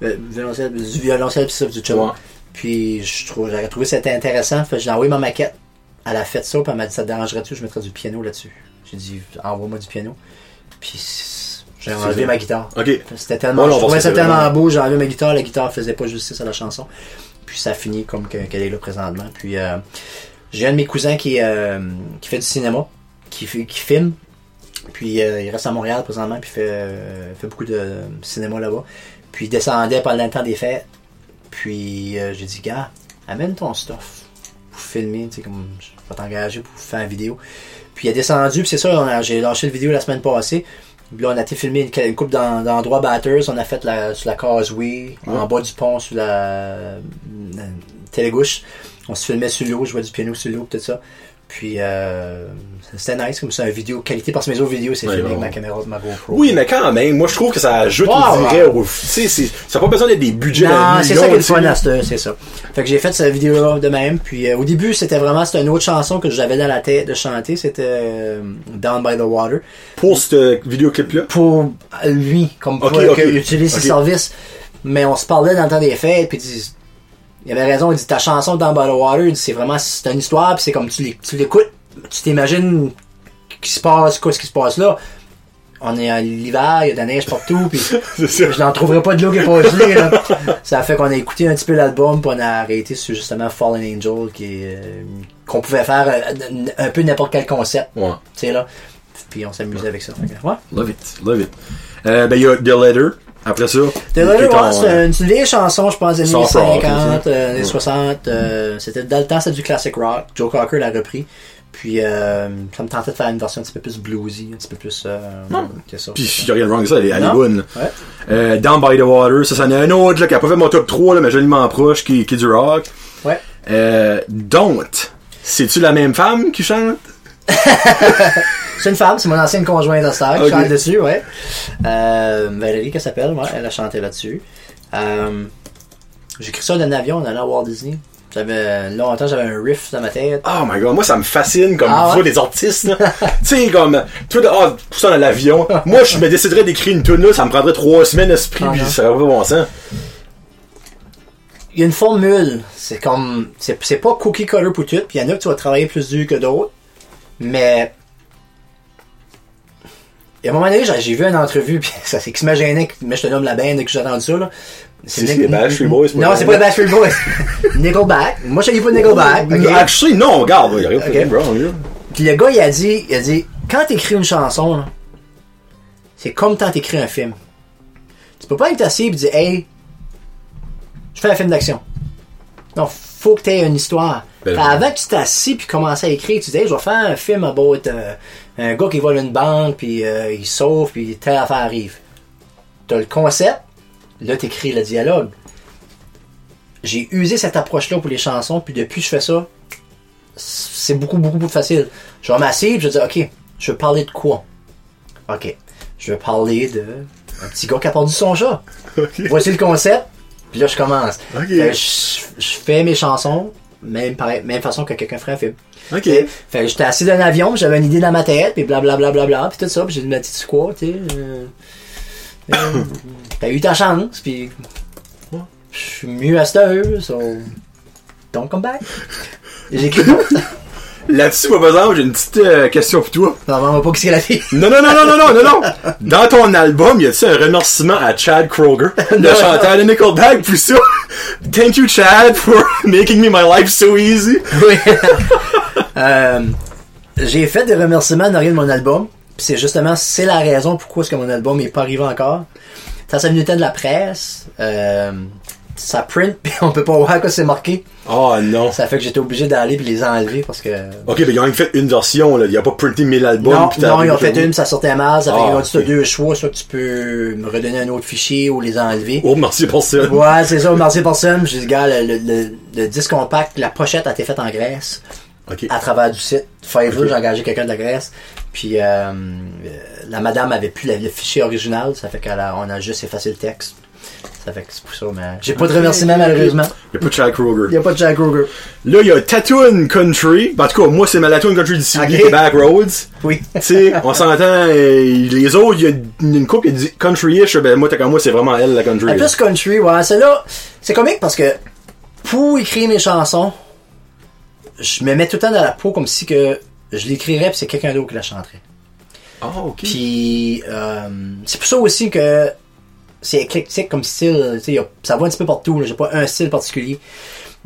Euh, violoncelle, du violoncelle, puis ça, du cello. Ouais. Puis je trouve, j'aurais trouvé ça intéressant. Fait que j'ai envoyé ma maquette. Elle a fait ça, puis elle m'a dit ça te dérangerait-tu, je mettrais du piano là-dessus? J'ai dit envoie-moi du piano. Puis j'ai enlevé ma guitare. Ok. C'était tellement, Ouais, je trouvais ça tellement vraiment- beau, j'ai enlevé ma guitare, la guitare faisait pas justice à la chanson. Puis ça finit comme que- qu'elle est là présentement. Puis euh, j'ai un de mes cousins qui, euh, qui fait du cinéma, qui, qui filme. Puis euh, il reste à Montréal présentement, puis fait, euh, fait beaucoup de cinéma là-bas. Puis il descendait pendant le temps des fêtes. Puis j'ai dit, gars, amène ton stuff pour filmer, tu sais, comme je vais t'engager pour faire une vidéo. Puis il est descendu, puis c'est ça, j'ai lâché le vidéo la semaine passée. Là, on a été filmer une, une couple d'en- d'endroits batters. On a fait la, sur la causeway, en bas du pont, sur la, la télégouche. On se filmait sur l'eau, je jouais du piano sur l'eau, tout ça. Puis euh, c'était nice, comme ça, une vidéo qualité, parce que mes autres vidéos, c'est Ouais, filmé avec ma caméra de ma GoPro. Oui, mais quand même, moi je trouve que ça ajoute, dirait, ouais. au, tu sais, c'est- ça n'a pas besoin d'être des budgets Non, c'est ça qui est le fun à cette- c'est ça. Fait que j'ai fait cette vidéo-là de même. Puis euh, au début, c'était vraiment c'était une autre chanson que j'avais dans la tête de chanter. C'était euh, Down by the Water. Pour ce vidéoclip-là? Pour lui, comme pour euh, ok. que- utiliser ses services. Mais on se parlait dans le temps des fêtes. Puis il avait raison. Il dit ta chanson the Water, c'est vraiment c'est une histoire. Puis c'est comme tu l'é- tu l'écoutes, tu t'imagines qu'il se passe quoi ce qui se passe là. On est en l'hiver, il y a de la neige partout. Puis je n'en trouverai pas de l'eau qui est pas gelée, là. Ça a fait qu'on a écouté un petit peu l'album, puis on a arrêté sur justement Fallen Angel, qui euh, qu'on pouvait faire euh, un peu n'importe quel concept, Ouais. tu sais, là. Puis on s'amusait avec ça. Ouais. Love it, love it. Euh, ben, il y a The Letter. Après ça. The ton, ouais, c'est euh, une, une vieille chanson, je pense, des années Soft rock, 50, aussi. euh, années Ouais. 60. euh, c'était, dans le temps, c'était du classic rock. Joe Cocker l'a repris. Puis, euh, ça me tentait de faire une version un petit peu plus bluesy, un petit peu plus, euh, que ça. Puis il y a rien de wrong avec ça, elle est, elle est Non. bonne. Ouais. Euh, Down by the Water, ça, c'en est un autre là, qui a pas fait mon top 3, là, mais joliment proche, qui, qui est du rock. Ouais. Euh, Don't. C'est-tu la même femme qui chante? C'est une femme, c'est mon ancienne conjointe à Star qui chante dessus, ouais. Euh, Valérie, qu'elle s'appelle, ouais, elle a chanté là-dessus. Euh, j'ai écrit ça dans un avion en allant à Walt Disney. J'avais, longtemps, j'avais un riff dans ma tête. Oh my god, moi ça me fascine comme Ah voix ouais? des artistes. tu sais, comme, toi, ah, pour ça dans l'avion. moi, je me déciderais d'écrire une tune là, ça me prendrait trois semaines d'esprit, Ah puis non. ça aurait pas bon sens. Il y a une formule. C'est comme, c'est, c'est pas cookie cutter pour tout, puis il y en a que tu vas travailler plus dur que d'autres. Mais, et à un moment donné, j'ai, vu une entrevue, puis ça c'est qui se que, mais je te nomme la bande et que j'ai entendu ça, là. C'est- les Backstreet Boys, Non, c'est pas. Backstreet Boys. Nickelback. Moi, je dis pas Nickelback. ok? Actually, non, regarde, il y a rien de Ok. fucking wrong. Puis le gars, il a dit, il a dit, quand t'écris une chanson, c'est comme quand t'écris un film. Tu peux pas être assis et dire, hey, je fais un film d'action. Non, faut que t'aies une histoire. Ben, avant que tu t'assis puis commencer à écrire, tu dis, hey, je vais faire un film about euh, un gars qui vole une banque puis euh, il sauve puis telle affaire arrive. T'as le concept, là t'écris le dialogue. J'ai usé cette approche-là pour les chansons, puis depuis que je fais ça, c'est beaucoup, beaucoup plus facile. Je vais m'asseoir, je vais dire, OK, je veux parler de quoi? OK, je veux parler de un petit gars qui a perdu son chat. Voici le concept, puis là, je commence. Je, je fais mes chansons, même, pareil, même façon que quelqu'un ferait un film. Ok. Fait j'étais assis dans l'avion, puis j'avais une idée dans ma tête, puis blablabla, bla, bla, bla, puis tout ça, puis j'ai dit, mais tu quoi, tu sais, euh, euh, t'as eu ta chance, puis je suis mieux à cette heure, so don't come back. Non, Là-dessus, par exemple, j'ai une petite euh, question pour toi. non, on va pas qu'est-ce qu'elle a fait? Non, non, non, non, non, non, non, non. Dans ton album, y a-tu un remerciement à Chad Kroger, le chanteur de Nickelback, pour ça? Thank you, Chad, for making me my life so easy. Oui. Euh, j'ai fait des remerciements dans rien de mon album. Puis c'est justement, c'est la raison pourquoi est-ce que mon album est pas arrivé encore. Ça s'est de la presse. Euh, ça print, puis on peut pas voir quoi c'est marqué. Oh non. Ça fait que j'étais obligé d'aller puis les enlever parce que... Ok, ben ils ont même fait une version, là. Il a pas printé 1000 albums. non, pis non, ils ont fait une, ça sortait mal. Ça fait Ah, qu'ils ont dit, t'as ok. deux choix. Soit tu peux me redonner un autre fichier ou les enlever. Oh, merci pour ça. Ouais, c'est ça, merci personne. J'ai dit, gars, le, le, le, le disque compact, la pochette a été faite en Grèce. Ok. à travers du site. Fiverr, Ok. j'ai engagé quelqu'un de la Grèce. Puis euh, la madame avait plus le, fichier original, ça fait qu'on a, on a juste effacé le texte. Ça fait que c'est pour ça, mais j'ai pas de remerciements malheureusement. Il y a pas de Chad Il Kroger. y a pas de Jack Ruger. Là, il y a Tatooine Country. En tout cas, moi, c'est ma Tatooine Country d'ici, Ok. qui est Backroads. Oui. tu sais, on s'entend, les autres, il y a une couple qui dit country-ish, ben moi, t'as comme moi, c'est vraiment elle, la country. Un plus country, ouais. Celle-là, c'est comique parce que pour écrire mes chansons, je me mets tout le temps dans la peau comme si que je l'écrirais puis c'est quelqu'un d'autre qui la chanterait. Ah, ok. Puis euh, c'est pour ça aussi que c'est éclectique comme style. tu sais, y a- ça va un petit peu partout. J'ai pas un style particulier.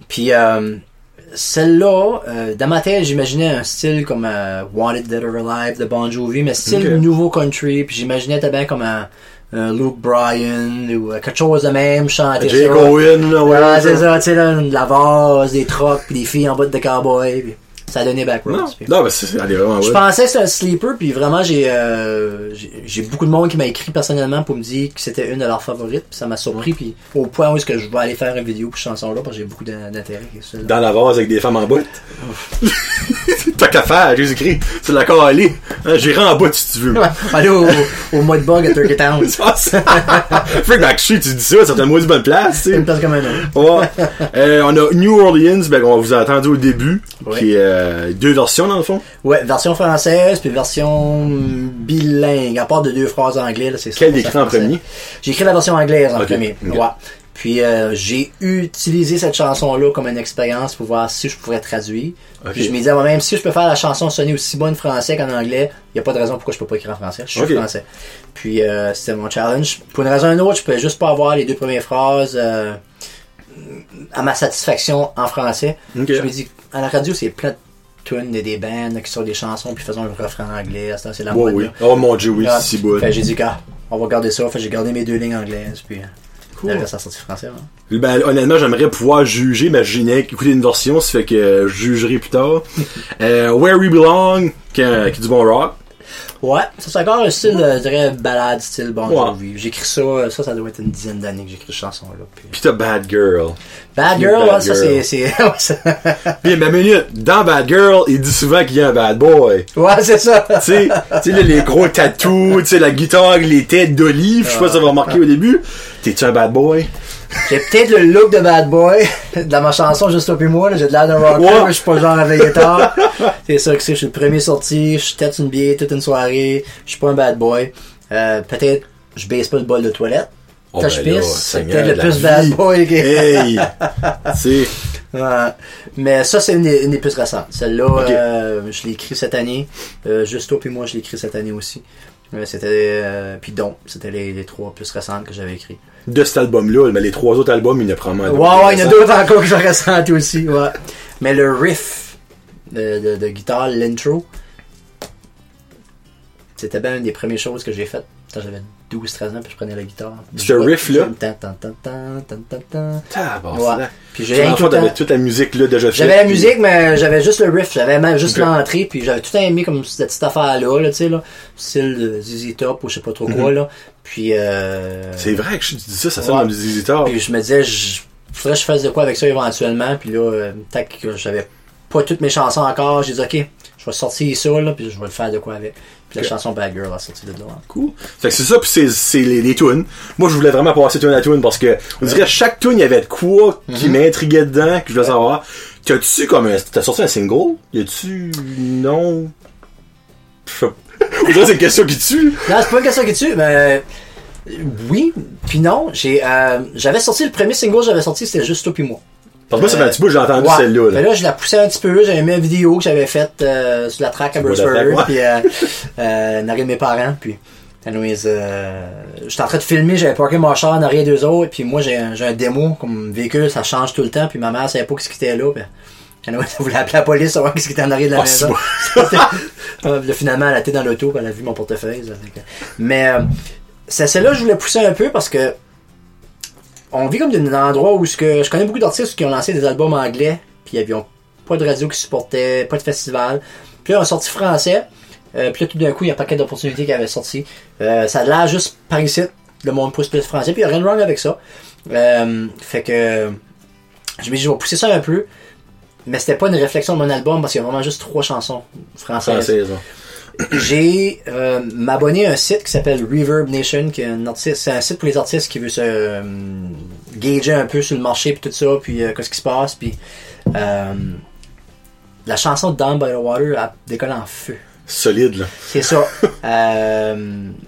Puis euh, celle-là, euh, dans ma tête, j'imaginais un style comme euh, Wanted Dead or Alive de Bon Jovi, mais style nouveau country. Puis j'imaginais bien comme un, un Luke Bryan ou euh, quelque chose de même chanter Jake. Owen, là, ouais. C'est ça, tu sais, la vase, des trucks, puis des filles en bottes de cowboy. Puis ça a donné Backroads. Non, mais c'est, elle est vraiment, je pensais que c'était un sleeper, puis vraiment, j'ai euh, j'ai- j'ai beaucoup de monde qui m'a écrit personnellement pour me dire que c'était une de leurs favorites, puis ça m'a surpris, puis au point où est-ce que je vais aller faire une vidéo pour cette chanson-là, parce que j'ai beaucoup d'in- d'intérêt. Dans la vase avec des femmes en botte. Qu'à faire, Jésus-Christ. C'est la aller. Hein, J'irai en botte si tu veux. Aller au, au mois de bug à Turkey Town. Backstreet, tu dis ça, ça t'a une bonne place, une place comme un autre. Ouais. Euh, on a New Orleans, ben, on vous a attendu au début, Ouais. qui est euh, deux versions dans le fond. Ouais, version française, puis version bilingue, à part de deux phrases anglais, là, c'est ça. Quel écrit en premier? J'ai écrit la version anglaise en premier. Ouais. Puis euh, j'ai utilisé cette chanson-là comme une expérience pour voir si je pourrais traduire. Puis je me disais moi-même, si je peux faire la chanson sonner aussi bonne français qu'en anglais, il n'y a pas de raison pourquoi je peux pas écrire en français. Je suis Ok. français. Puis euh, c'était mon challenge. Pour une raison ou une autre, je pouvais juste pas avoir les deux premières phrases euh, à ma satisfaction en français. Je me dis, à la radio, c'est plein de tunes et des bands qui sortent des chansons puis faisons le refrain en anglais. C'est la Ouais, mode. oui. là. Oh mon dieu, oui, Ah, c'est si bon. J'ai dit, ah, on va garder ça. Fait, j'ai gardé mes deux lignes anglaises. Puis, euh, Cool. hein. Ben, honnêtement, j'aimerais pouvoir juger, mais j'ai n'ai qu'écouté une version, ça fait que je jugerai plus tard. euh, Where We Belong, qui est du bon rock. Ouais, ça c'est encore un style, euh, je dirais, balade, style Bon Ouais. Jovi. J'écris ça, euh, ça, ça doit être une dizaine d'années que j'écris cette chanson-là. Puis... Pis t'as Bad Girl. Bad Girl, Bad ouais, ça c'est... c'est- ouais, Puis, ma minute, dans Bad Girl, il dit souvent qu'il y a un bad boy. ouais, c'est ça. tu sais, les gros tatous, tu sais, la guitare, les têtes d'olive, je sais pas si ça va remarquer au début. T'es-tu un bad boy? J'ai peut-être le look de Bad Boy dans ma chanson Juste toi puis moi. J'ai de l'air d'un rocker, mais je suis pas genre réveillé tard. c'est ça que c'est. Je suis le premier sorti. Je tête une bière toute une soirée. Je suis pas un Bad Boy. Euh, peut-être je baisse pas le bol de toilette. Oh, Quand je ben pisse, c'est peut-être le plus vie. Bad Boy. que- Hey! tu sais, Ouais. Mais ça, c'est une, des- une des plus récentes. Celle-là, euh, je l'ai écrit cette année. Euh, Juste toi puis moi, je l'ai écrit cette année aussi. Euh, c'était puis donc c'était les, les trois plus récentes que j'avais écrit. De cet album-là, mais les trois autres albums, il y en a probablement Ouais, ouais, il y en a d'autres encore que j'ai ressentis aussi, ouais. Mais le riff de, de, de guitare, l'intro, c'était bien une des premières choses que j'ai faites quand j'avais 12-13 ans puis je prenais la guitare. Ce Je riff-là? Tan. Tabarnak. Ouais. Puis tout temps- toute la musique là déjà. J'avais la puis- musique, mais j'avais juste le riff. J'avais même juste l'entrée, puis j'avais tout aimé comme cette petite affaire-là, là, tu sais, là. Style de ZZ Top ou je sais pas trop quoi, là. Puis, euh... C'est vrai que je dis ça, ça sonne Ouais. comme Top. Puis je me disais, je faudrait que je fasse de quoi avec ça éventuellement. Puis là, euh, tac, que j'avais pas toutes mes chansons encore. J'ai dit, ok, je vais sortir ça, là, puis je vais le faire de quoi avec. Puis la chanson Bad Girl a sorti de là. Cool. Fait que c'est ça, puis c'est, c'est les, les tunes. Moi, je voulais vraiment passer tune à tune parce que, on dirait, chaque tune, il y avait de quoi qui m'intriguait dedans, que je voulais savoir. T'as-tu comme un, t'as sorti un single? Y a-tu, non? Je sais c'est une question qui tue? Non, c'est pas une question qui tue, mais euh, oui, puis non. J'ai, euh, j'avais sorti le premier single que j'avais sorti, c'était juste toi puis moi. Parce que moi, ça fait un petit peu, j'ai entendu Ouais. celle-là, là. là, je la poussais un petit peu. J'avais mis une vidéo que j'avais faite euh, sur la track à track, ouais. Puis, euh, euh, de mes parents. Puis, anyways, euh, j'étais en train de filmer. J'avais parké mon char en arrière d'eux autres. Puis moi, j'ai un, j'ai un démo comme véhicule. Ça change tout le temps. Puis ma mère savait pas ce qui était là. Anyways, elle voulait appeler la police savoir ce qui était en arrière de la Ah, maison. Là, finalement, elle était dans l'auto. Elle a vu mon portefeuille. ça Mais euh, c'est celle-là que je voulais pousser un peu parce que on vit comme dans un endroit où ce que je connais beaucoup d'artistes qui ont lancé des albums anglais, puis ils n'avaient pas de radio qui supportait, pas de festival. Puis là, on a sorti français. Euh, puis là, tout d'un coup, il y a un paquet d'opportunités qui avaient sorti. Euh, ça a l'air juste par ici, le monde pousse plus français. Puis il n'y a rien de wrong avec ça. Euh, fait que je me dis, je vais pousser ça un peu. Mais c'était pas une réflexion de mon album parce qu'il y a vraiment juste trois chansons françaises. Française, hein. j'ai euh, m'abonné à un site qui s'appelle Reverb Nation, qui est un artiste, c'est un site pour les artistes qui veut se euh, gager un peu sur le marché puis tout ça, puis euh, qu'est-ce qui se passe, puis euh, la chanson Down by the Water elle décolle en feu. Solide, là. C'est ça.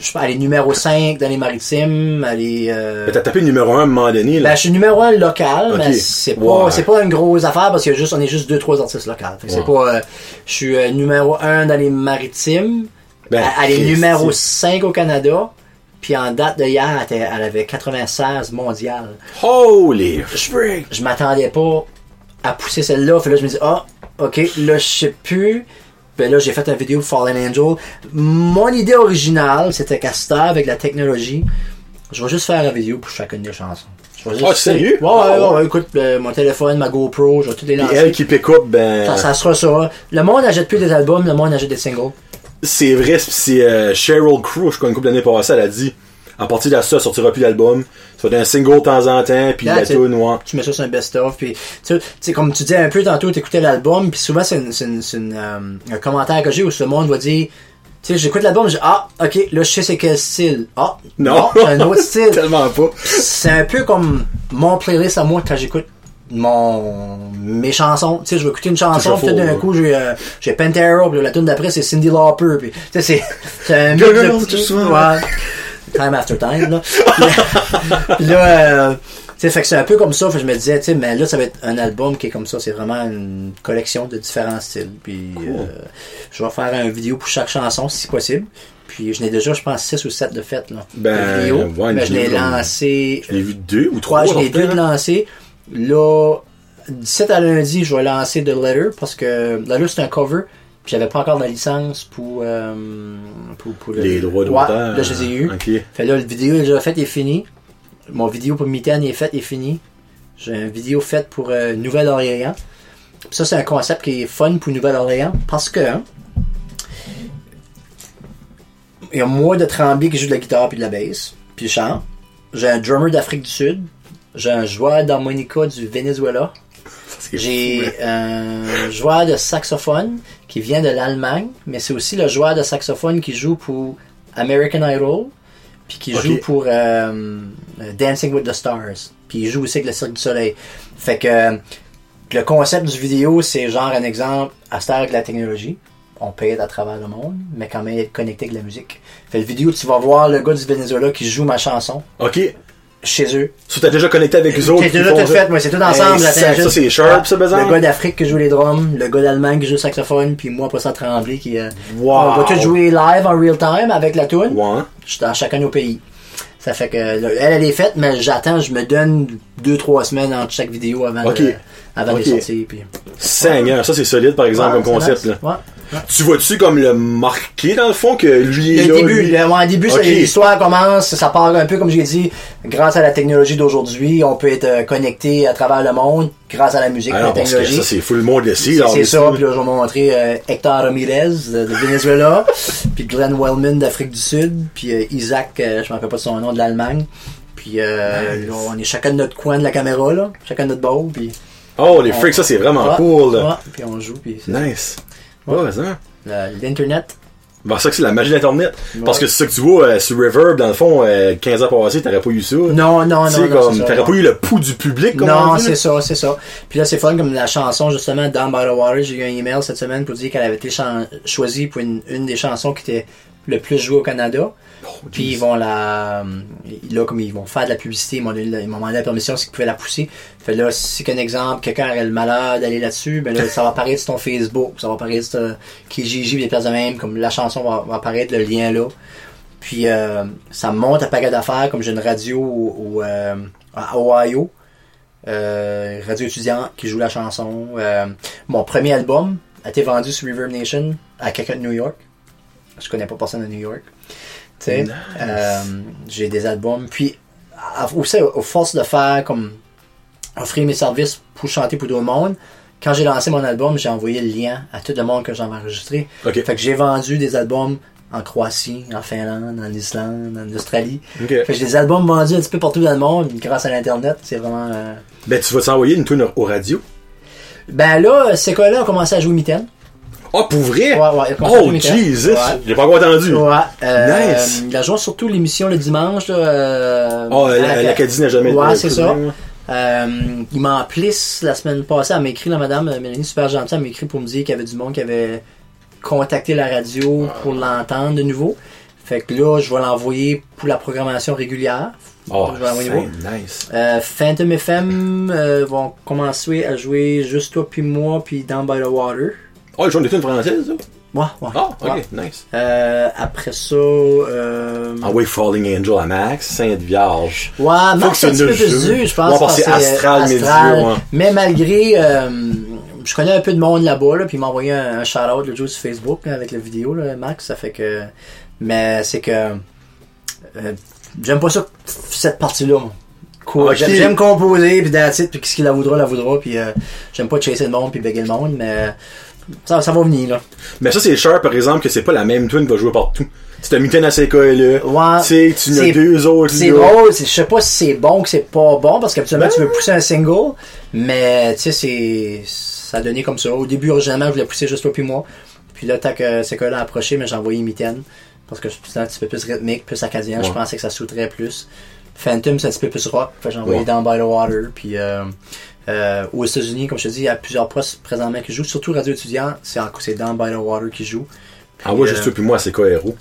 je sais pas, elle est numéro 5 dans les maritimes, elle est... euh, T'as tapé numéro 1 à un moment donné, là. ben, je suis numéro un local, Ok. mais c'est pas, c'est pas une grosse affaire parce que juste, on est juste deux, trois artistes locaux. Que c'est pas, euh, je suis euh, numéro un dans les maritimes. Ben, elle, elle est Christy. numéro 5 au Canada. Puis en date de hier, elle, était- elle avait 96 mondial. Holy freak! Je m'attendais pas à pousser celle-là. Fait là, je me dis, ah, ok, là, je sais plus. Ben là, j'ai fait une vidéo Fallen Angel. Mon idée originale, c'était qu'à avec la technologie, je vais juste faire une vidéo pour chacune des chansons. Je vais juste- Ah, sérieux? Ouais, ouais, ouais, ouais. ouais, écoute, euh, mon téléphone, ma GoPro, je vais toutes les Et lancer. elle qui pick up, ben. Ça, ça sera ça. Le monde n'achète plus des albums, le monde achète des singles. C'est vrai, c'est euh, Cheryl Crow, je crois, une couple d'années passées, elle a dit à partir de ça, elle sortira plus d'album. Ça va être un single de temps en temps, puis la tune, ouais. Tu mets ça sur un best-of, puis tu sais- tu comme tu disais un peu tantôt, t'écoutais l'album, puis souvent c'est une- c'est une- c'est une, euh, un commentaire que j'ai où le monde va dire, tu sais, j'écoute l'album, je dis, ah, ok, là je sais c'est quel style. Ah, Non. c'est un autre style. Tellement pas. c'est un peu comme mon playlist à moi quand j'écoute mon mes chansons tu sais je vais écouter une chanson puis tout d'un coup j'ai euh, j'ai Pantera puis la tune d'après c'est Cindy Lauper puis tu sais c'est c'est un mix de ouais. Time after time là puis, là euh, tu sais fait que c'est un peu comme ça fait que je me disais tu sais mais là ça va être un album qui est comme ça c'est vraiment une collection de différents styles puis euh, je vais faire une vidéo pour chaque chanson si possible puis je n'ai déjà je pense 6 ou 7 de faites là Ben, de ouais, mais je l'ai vidéo, lancé Je l'ai vu deux ou trois. Trois, je l'ai deux là. lancés. Là, 17 à lundi, je vais lancer The Letter parce que Letter c'est un cover. Puis j'avais pas encore la licence pour, euh, pour, pour le- Les droits Ouais, d'auteur. là, je les ai eu. Ok. Fait là, la vidéo est déjà faite et finie. Mon vidéo pour Mitaine est faite et finie. J'ai une vidéo faite pour euh, Nouvelle-Orléans. Ça, c'est un concept qui est fun pour Nouvelle-Orléans parce que hein, il y a moi de Tremblay qui joue de la guitare puis de la basse, puis je chante. J'ai un drummer d'Afrique du Sud. J'ai un joueur d'harmonica du Venezuela. J'ai hein. un joueur de saxophone qui vient de l'Allemagne, mais c'est aussi le joueur de saxophone qui joue pour American Idol, puis qui joue pour euh, Dancing with the Stars, puis il joue aussi avec le Cirque du Soleil. Fait que le concept du vidéo, c'est genre un exemple à heure avec la technologie. On peut être à travers le monde, mais quand même être connecté avec la musique. Fait le vidéo, tu vas voir le gars du Venezuela qui joue ma chanson Ok. Chez eux. So, t'as déjà connecté avec eux autres. C'est déjà tout fait, moi c'est tout ensemble. Ça, c'est sharp, ça, par Le gars d'Afrique qui joue les drums, le gars d'Allemagne qui joue le saxophone, puis moi pas ça Tremblay qui. euh, Wow. On va tout jouer live en real time avec la tune. Ouais. Je suis dans chacun de nos pays. Ça fait que là, elle, elle est faite, mais j'attends, je me donne deux, trois semaines entre chaque vidéo avant Ok. Avant Ok. de les. Puis... Seigneur, ça c'est solide par exemple Ouais, comme concept. Là. Ouais. Tu vois-tu comme le marqué dans le fond que lui est Le là, début, lui- le, ouais, début, l'histoire commence, ça part un peu comme j'ai dit, grâce à la technologie d'aujourd'hui, on peut être euh, connecté à travers le monde, grâce à la musique, Ah la non, que technologie. ça c'est full monde sait. C'est ça, puis là, je vais montrer euh, Hector Ramirez de, de Venezuela, puis Glenn Wellman d'Afrique du Sud, puis euh, Isaac, euh, je me rappelle pas de son nom, de l'Allemagne. Puis euh, Nice. on est chacun de notre coin de la caméra, là, chacun de notre bord, puis... Oh les freaks, ça c'est vraiment Ouais, cool. ouais, puis on joue, puis c'est Nice. Ouais, ça. la- l'Internet. Ben, ça que c'est la magie d'Internet. Ouais. Parce que c'est ça que tu vois euh, sur Reverb, dans le fond, euh, 15 ans passés, t'aurais pas eu ça. Non, non, non, comme, c'est ça, t'aurais pas eu le pouls du public, comme on Non, c'est ça, c'est ça. Puis là, c'est fun comme la chanson, justement, Down by the Water. J'ai eu un email cette semaine pour dire qu'elle avait été choisie pour une, une des chansons qui était le plus jouée au Canada. Oh, Puis ils vont la. Là, comme ils vont faire de la publicité, ils m'ont demandé la permission s'ils pouvaient la pousser. Fait là, si qu'un exemple, quelqu'un aurait le malheur d'aller là-dessus, ben là, ça va apparaître sur ton Facebook, ça va apparaître sur euh, Kijiji, des places de même, comme la chanson va, va apparaître, le lien là. Puis euh, ça monte à paquet d'affaires, comme j'ai une radio au, au, euh, à Ohio, euh, radio étudiante qui joue la chanson. Mon premier album a été vendu sur Reverb Nation à quelqu'un de New York. Je connais pas personne de New York. Tu sais, Nice. euh, j'ai des albums. Puis à- aussi, aux forces de faire comme offrir mes services pour chanter pour d'autres monde. Quand j'ai lancé mon album, j'ai envoyé le lien à tout le monde que j'avais enregistré. Fait que j'ai vendu des albums en Croatie, en Finlande, en Islande, en Australie. Fait que j'ai des albums vendus un petit peu partout dans le monde grâce à l'internet. C'est vraiment. euh, Ben, tu vas t'envoyer une tune au radio? Ben là, ces cas-là ont commencé à jouer mitaine. Oh, pour vrai? Ouais, ouais, oh, 2004. Jesus! Ouais. J'ai pas encore entendu. Ouais. Euh, Nice. Il a joué surtout l'émission le dimanche. Là, euh, Oh, la- n'a jamais Ouais, c'est ça. Euh, il m'a appelé la semaine passée. Elle m'a écrit, la madame euh, Mélanie, super gentille. Elle m'a écrit pour me dire qu'il y avait du monde qui avait contacté la radio pour l'entendre de nouveau. Fait que là, je vais l'envoyer pour la programmation régulière. Oh, nice. Euh, Phantom FM euh, vont commencer à jouer juste toi puis moi puis Down by the Water. Oh, ils jouent des tunes françaises, ça? Ouais, ouais. Ah, ok, ouais. nice. Euh, après ça, euh, Ah oui, Falling Angel à Max, Sainte Vierge. Ouais, Max, c'est un petit peu plus dur, je pense. Ouais, parce que c'est Astral Media, ouais. Mais malgré, euh, je connais un peu de monde là-bas, là, puis il m'a envoyé un, un shout-out le jour sur Facebook là, avec la vidéo, là, Max. Ça fait que. Mais c'est que. euh, j'aime pas ça, cette partie-là. moi. Cool. Ok. J'aime, j'aime composer, puis it, puis ce qu'il la voudra, la voudra, puis euh, j'aime pas chasser le monde, puis béguer le monde, mais ça, ça va venir, là. Mais ça, c'est cher, par exemple, que c'est pas la même tune qui va jouer partout. Tu t'as Mitten à CKLE. Ouais. Tu sais, tu deux autres, C'est là. drôle, je sais pas si c'est bon ou que c'est pas bon, parce qu'habituellement Ben tu veux pousser un single, mais tu sais, c'est. Ça a donné comme ça. Au début, originalement, je voulais pousser juste toi puis moi. Puis là, tant que c'est que là approché, mais j'ai envoyé Mitaine. Parce que c'est un petit peu plus rythmique, plus acadien. Je pensais que ça sauterait plus. Phantom, c'est un petit peu plus rock. Fait j'ai envoyé Ouais. Down by the Water. Puis euh, euh, aux États-Unis, comme je te dis, il y a plusieurs postes présentement qui jouent. Surtout Radio Étudiant, c'est Down by the Water qui joue. Ah ouais, Puis, juste toi puis moi, c'est KRO.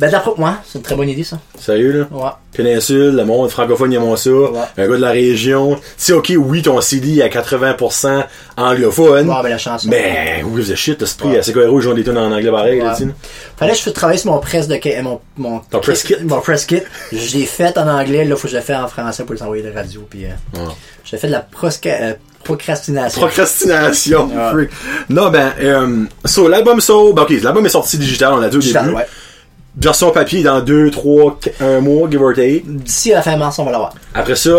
Ben d'après moi, c'est une très bonne idée ça. Sérieux, là? Ouais. Péninsule, le monde francophone, ils aiment ça. Un gars de la région. Tu sais, ok, oui, ton CD est à 80% anglophone. Ouais, ben la chanson. Mais, who gives a shit, t'as ce prix Ouais. à CKRO, ils jouent des tunes en anglais pareil, là, Ouais. Fallait que je travailler sur mon press de mon mon Ton press kit? Mon press kit. Je l'ai fait en anglais, là faut que je le fasse en français pour les envoyer de radio puis euh, Ouais. j'ai fait de la prosca- euh, procrastination. Procrastination. Ouais. freak. Non, ben, euh, so, l'album so, ben, ok, l'album est sorti digital, on l'a dit au Digital, début. ouais. Version papier dans 2, 3, 1 mois, give or take. D'ici à la fin mars, on va l'avoir. Après ça,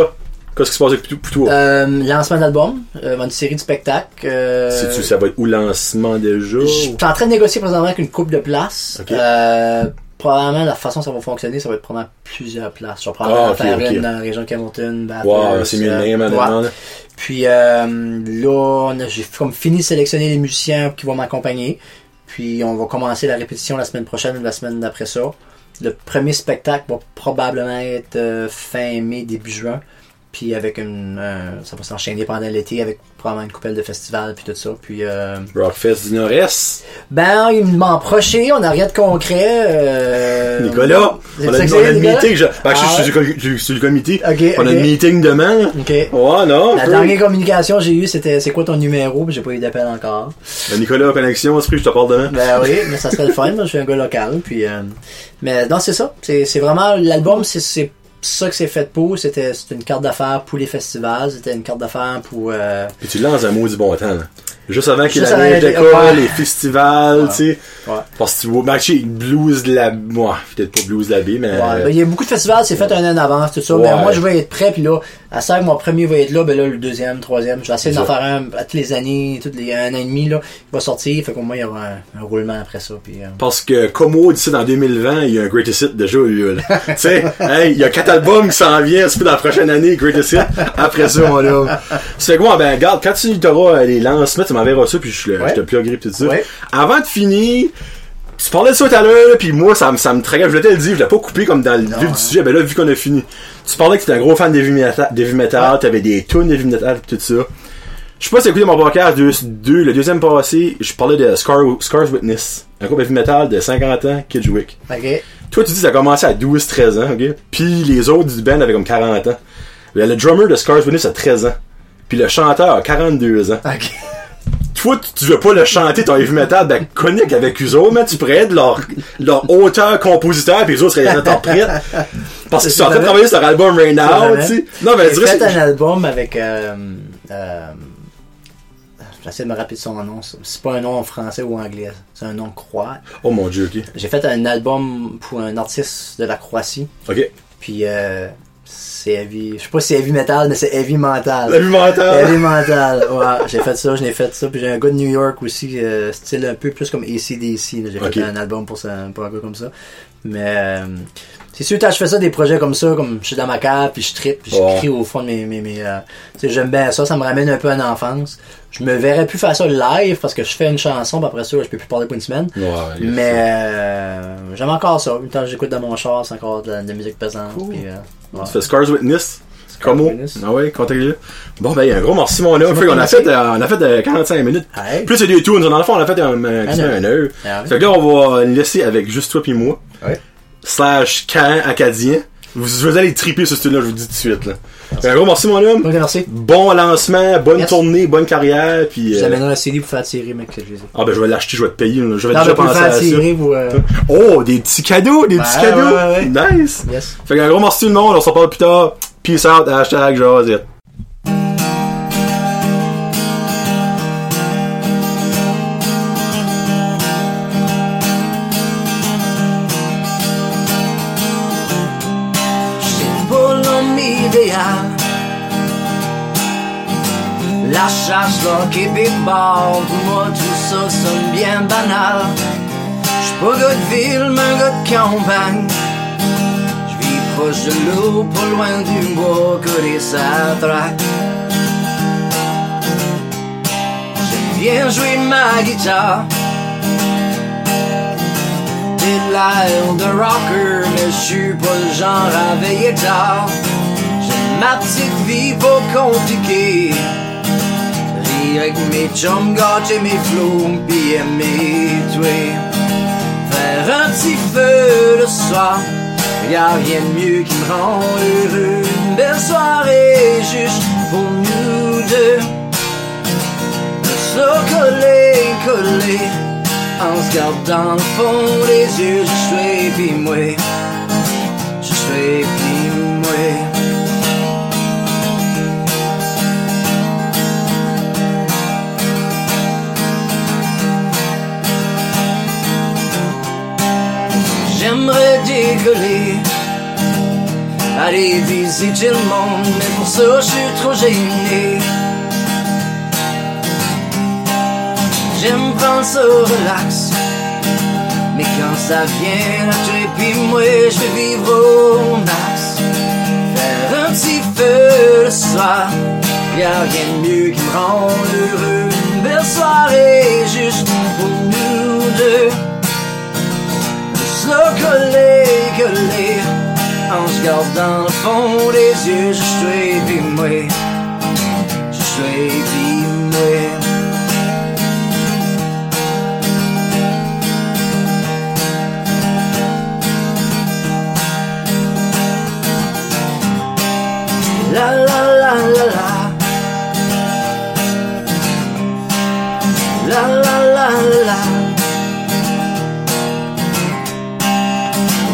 qu'est-ce qui se passe avec tout, tout Euh, lancement d'album, euh, une série de spectacles. Euh, Si tu ça va être où lancement déjà? je suis en train de négocier présentement avec une coupe de places. Ok. Euh, probablement la façon dont ça va fonctionner, ça va être probablement plusieurs places. Je vais probablement Ah, faire une dans la région de Camelton, Bathurst, Wow, c'est mieux euh, là. Puis euh, là, j'ai comme fini de sélectionner les musiciens qui vont m'accompagner. Puis on va commencer la répétition la semaine prochaine ou la semaine d'après ça. Le premier spectacle va probablement être euh, fin mai, début juin. Puis avec une... euh, ça va s'enchaîner pendant l'été avec probablement une coupelle de festivals puis tout ça. Puis euh, Rockfest du Nord-Est. ben, il m'en approché, on n'a rien de concret. euh, Nicolas, C'est on a, que on c'est, Nicolas? meeting, je, ben, je, Ah suis je suis sur le comité. Ok, on a le meeting demain. Ok. Ouais, non. La dernière communication que j'ai eue, c'était c'est quoi ton numéro? Puis j'ai pas eu d'appel encore. Ben, Nicolas, connexion, esprit, je te parle demain? Ben oui, mais ça serait le fun. Moi, je suis un gars local. Puis, euh, mais non, c'est ça. C'est c'est vraiment l'album, c'est c'est ça que c'est fait pour. C'était une carte d'affaires pour les festivals. C'était une carte d'affaires pour. euh, Puis tu lances un mot du bon temps, là. Juste avant qu'il avant l'été, d'école, ouais. les festivals, Ouais. tu sais. Ouais. Parce que tu vois, sais, blues de la, moi, peut-être pas blues de la baie, mais. ouais, ben, il y a beaucoup de festivals, c'est fait un an en avance, tout ça. Mais moi, je vais être prêt. Puis là, à ça mon premier va être là, ben là, le deuxième, le troisième. Je vais essayer d'en faire un à toutes les années, toutes les un an et demi, là. Il va sortir. Fait qu'au moins, il y aura un, un roulement après ça. Puis, euh, Parce que Como d'ici dans 2020, il y a un Greatest Hit déjà eu tu sais, hey, il y a quatre albums qui s'en viennent, c'est dans la prochaine année, Greatest Hit. Après ça, homme. C'est quoi, ben regarde, quand tu auras les lancements, tu m'enverras ça, puis je, Ouais. je te pluggerai pis tout ça. Ouais. Avant de finir, tu parlais de ça tout à l'heure, puis moi, ça me, ça me traquait. Je voulais te le dire, je l'ai pas coupé comme dans le vif hein. du sujet, ben là, vu qu'on a fini. Tu parlais que tu un gros fan d'heavy metal, d'heavy metal t'avais des tunes d'heavy metal, pis tout ça. Je sais pas si t'as écouté mon podcast deux, deux, le deuxième passé, je parlais de Scar, Scars Witness, un groupe heavy metal de 50 ans, Kidgewick. ok. Toi, tu dis que ça a commencé à 12-13 ans, ok? Puis les autres du band avaient comme 40 ans. Le le drummer de Scars Witness a 13 ans. Puis le chanteur a 42 ans. Ok. Toi, tu- veux pas le chanter ton heavy metal, ben conique avec eux autres, mais tu pourrais être leur, leur auteur, compositeur, puis les autres seraient les interprètes. Parce qu'ils sont en train de travailler sur leur album right now, vrai. tu sais. Non, je J'ai fait un album avec. Euh, euh, J'essaie de me rappeler de son nom. C'est pas un nom en français ou anglais. C'est un nom croate. Oh mon dieu, ok. J'ai fait un album pour un artiste de la Croatie. Ok. Puis euh, c'est heavy. Je sais pas si c'est heavy metal, mais c'est heavy mental. La vie mentale. Heavy mental. Ouais, j'ai fait ça, je l'ai fait ça. Puis j'ai un gars de New York aussi, euh, style un peu plus comme ACDC. J'ai fait un album pour, ça, pour un gars comme ça. Mais euh, c'est sûr, quand je fais ça, des projets comme ça, comme je suis dans ma cave, puis je trippe, puis je crie au fond de mes... mes, mes euh, tu sais, j'aime bien ça, ça me ramène un peu en enfance. Je me verrais plus faire ça live, parce que je fais une chanson, puis après ça, je peux plus parler pour une semaine. Ouais, Mais euh, j'aime encore ça. Quand j'écoute dans mon char, c'est encore de la, de la musique pesante. puis, euh, ouais. Tu fais Scars Witness? Como. Ah ouais, contactez-le. Bon, ben, un gros merci, mon homme. qu'on qui a fait, euh, on a fait euh, 45 minutes. Hey. Plus c'est des tunes. Dans le fond, on a fait un, un, Ah, heure. Ah. Fait que là, on va laisser avec juste toi puis moi. Ouais. Slash Caen acadien. Vous, vous allez triper ce style-là, je vous dis tout de suite, là. Un gros merci, mon homme. Ok, merci. Bon lancement, bonne tournée, bonne carrière, puis... Je euh, un CD pour faire tirer, mec, que je les ai. Ah ben je vais l'acheter, je vais te payer, là. je vais Non, déjà penser faire à ça. tirer pour... euh, Oh, des petits cadeaux, des petits Ouais, cadeaux. ouais, Nice. Yes. Fait qu'un gros merci tout le monde, on se reparle plus tard. Peace out, hashtag Josette. La chasse, le Québec bar, pour moi tout ça sonne bien banal. J'suis pas gars de ville, mais gars de campagne. J'vis proche de l'eau, pas loin du bois, que sa traque. J'aime bien jouer ma guitare. J'ai l'air de rocker, mais je suis pas le genre à veiller tard. J'aime ma petite vie pas compliquée. Avec mes chums, gâcher mes flots, pis aimer tuer. Faire un petit feu le soir, y'a rien de mieux qui me rend heureux. Une belle soirée juste pour nous deux. Se coller, coller En se gardant le fond des yeux Je suis pis Je suis pis J'aimerais décoller Aller visiter le monde Mais pour ça je suis trop gêné. J'aime prendre ça relax Mais quand ça vient la pis moi je vais vivre au max. Faire un petit feu le soir Y'a rien de mieux qui me rend heureux. Une belle soirée juste pour nous deux Se coller, coller En se gardant le fond des yeux Je suis moi Je suis la la la la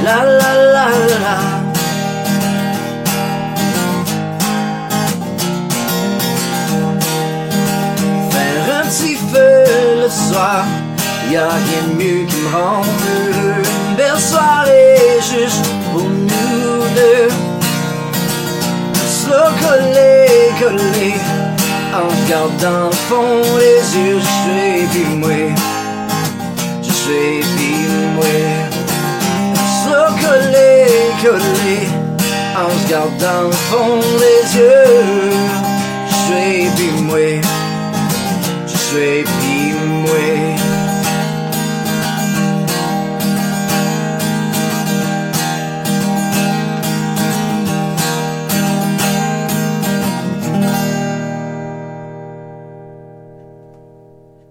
La la la la. Faire un petit feu le soir Y'a rien de mieux qui me rend heureux. Une belle soirée juste pour nous deux. Se coller, coller En se gardant le fond des yeux Je suis moi. Je suis moi Se coller, coller En se gardant le fond des yeux. Je suis pis moi Je suis pis moi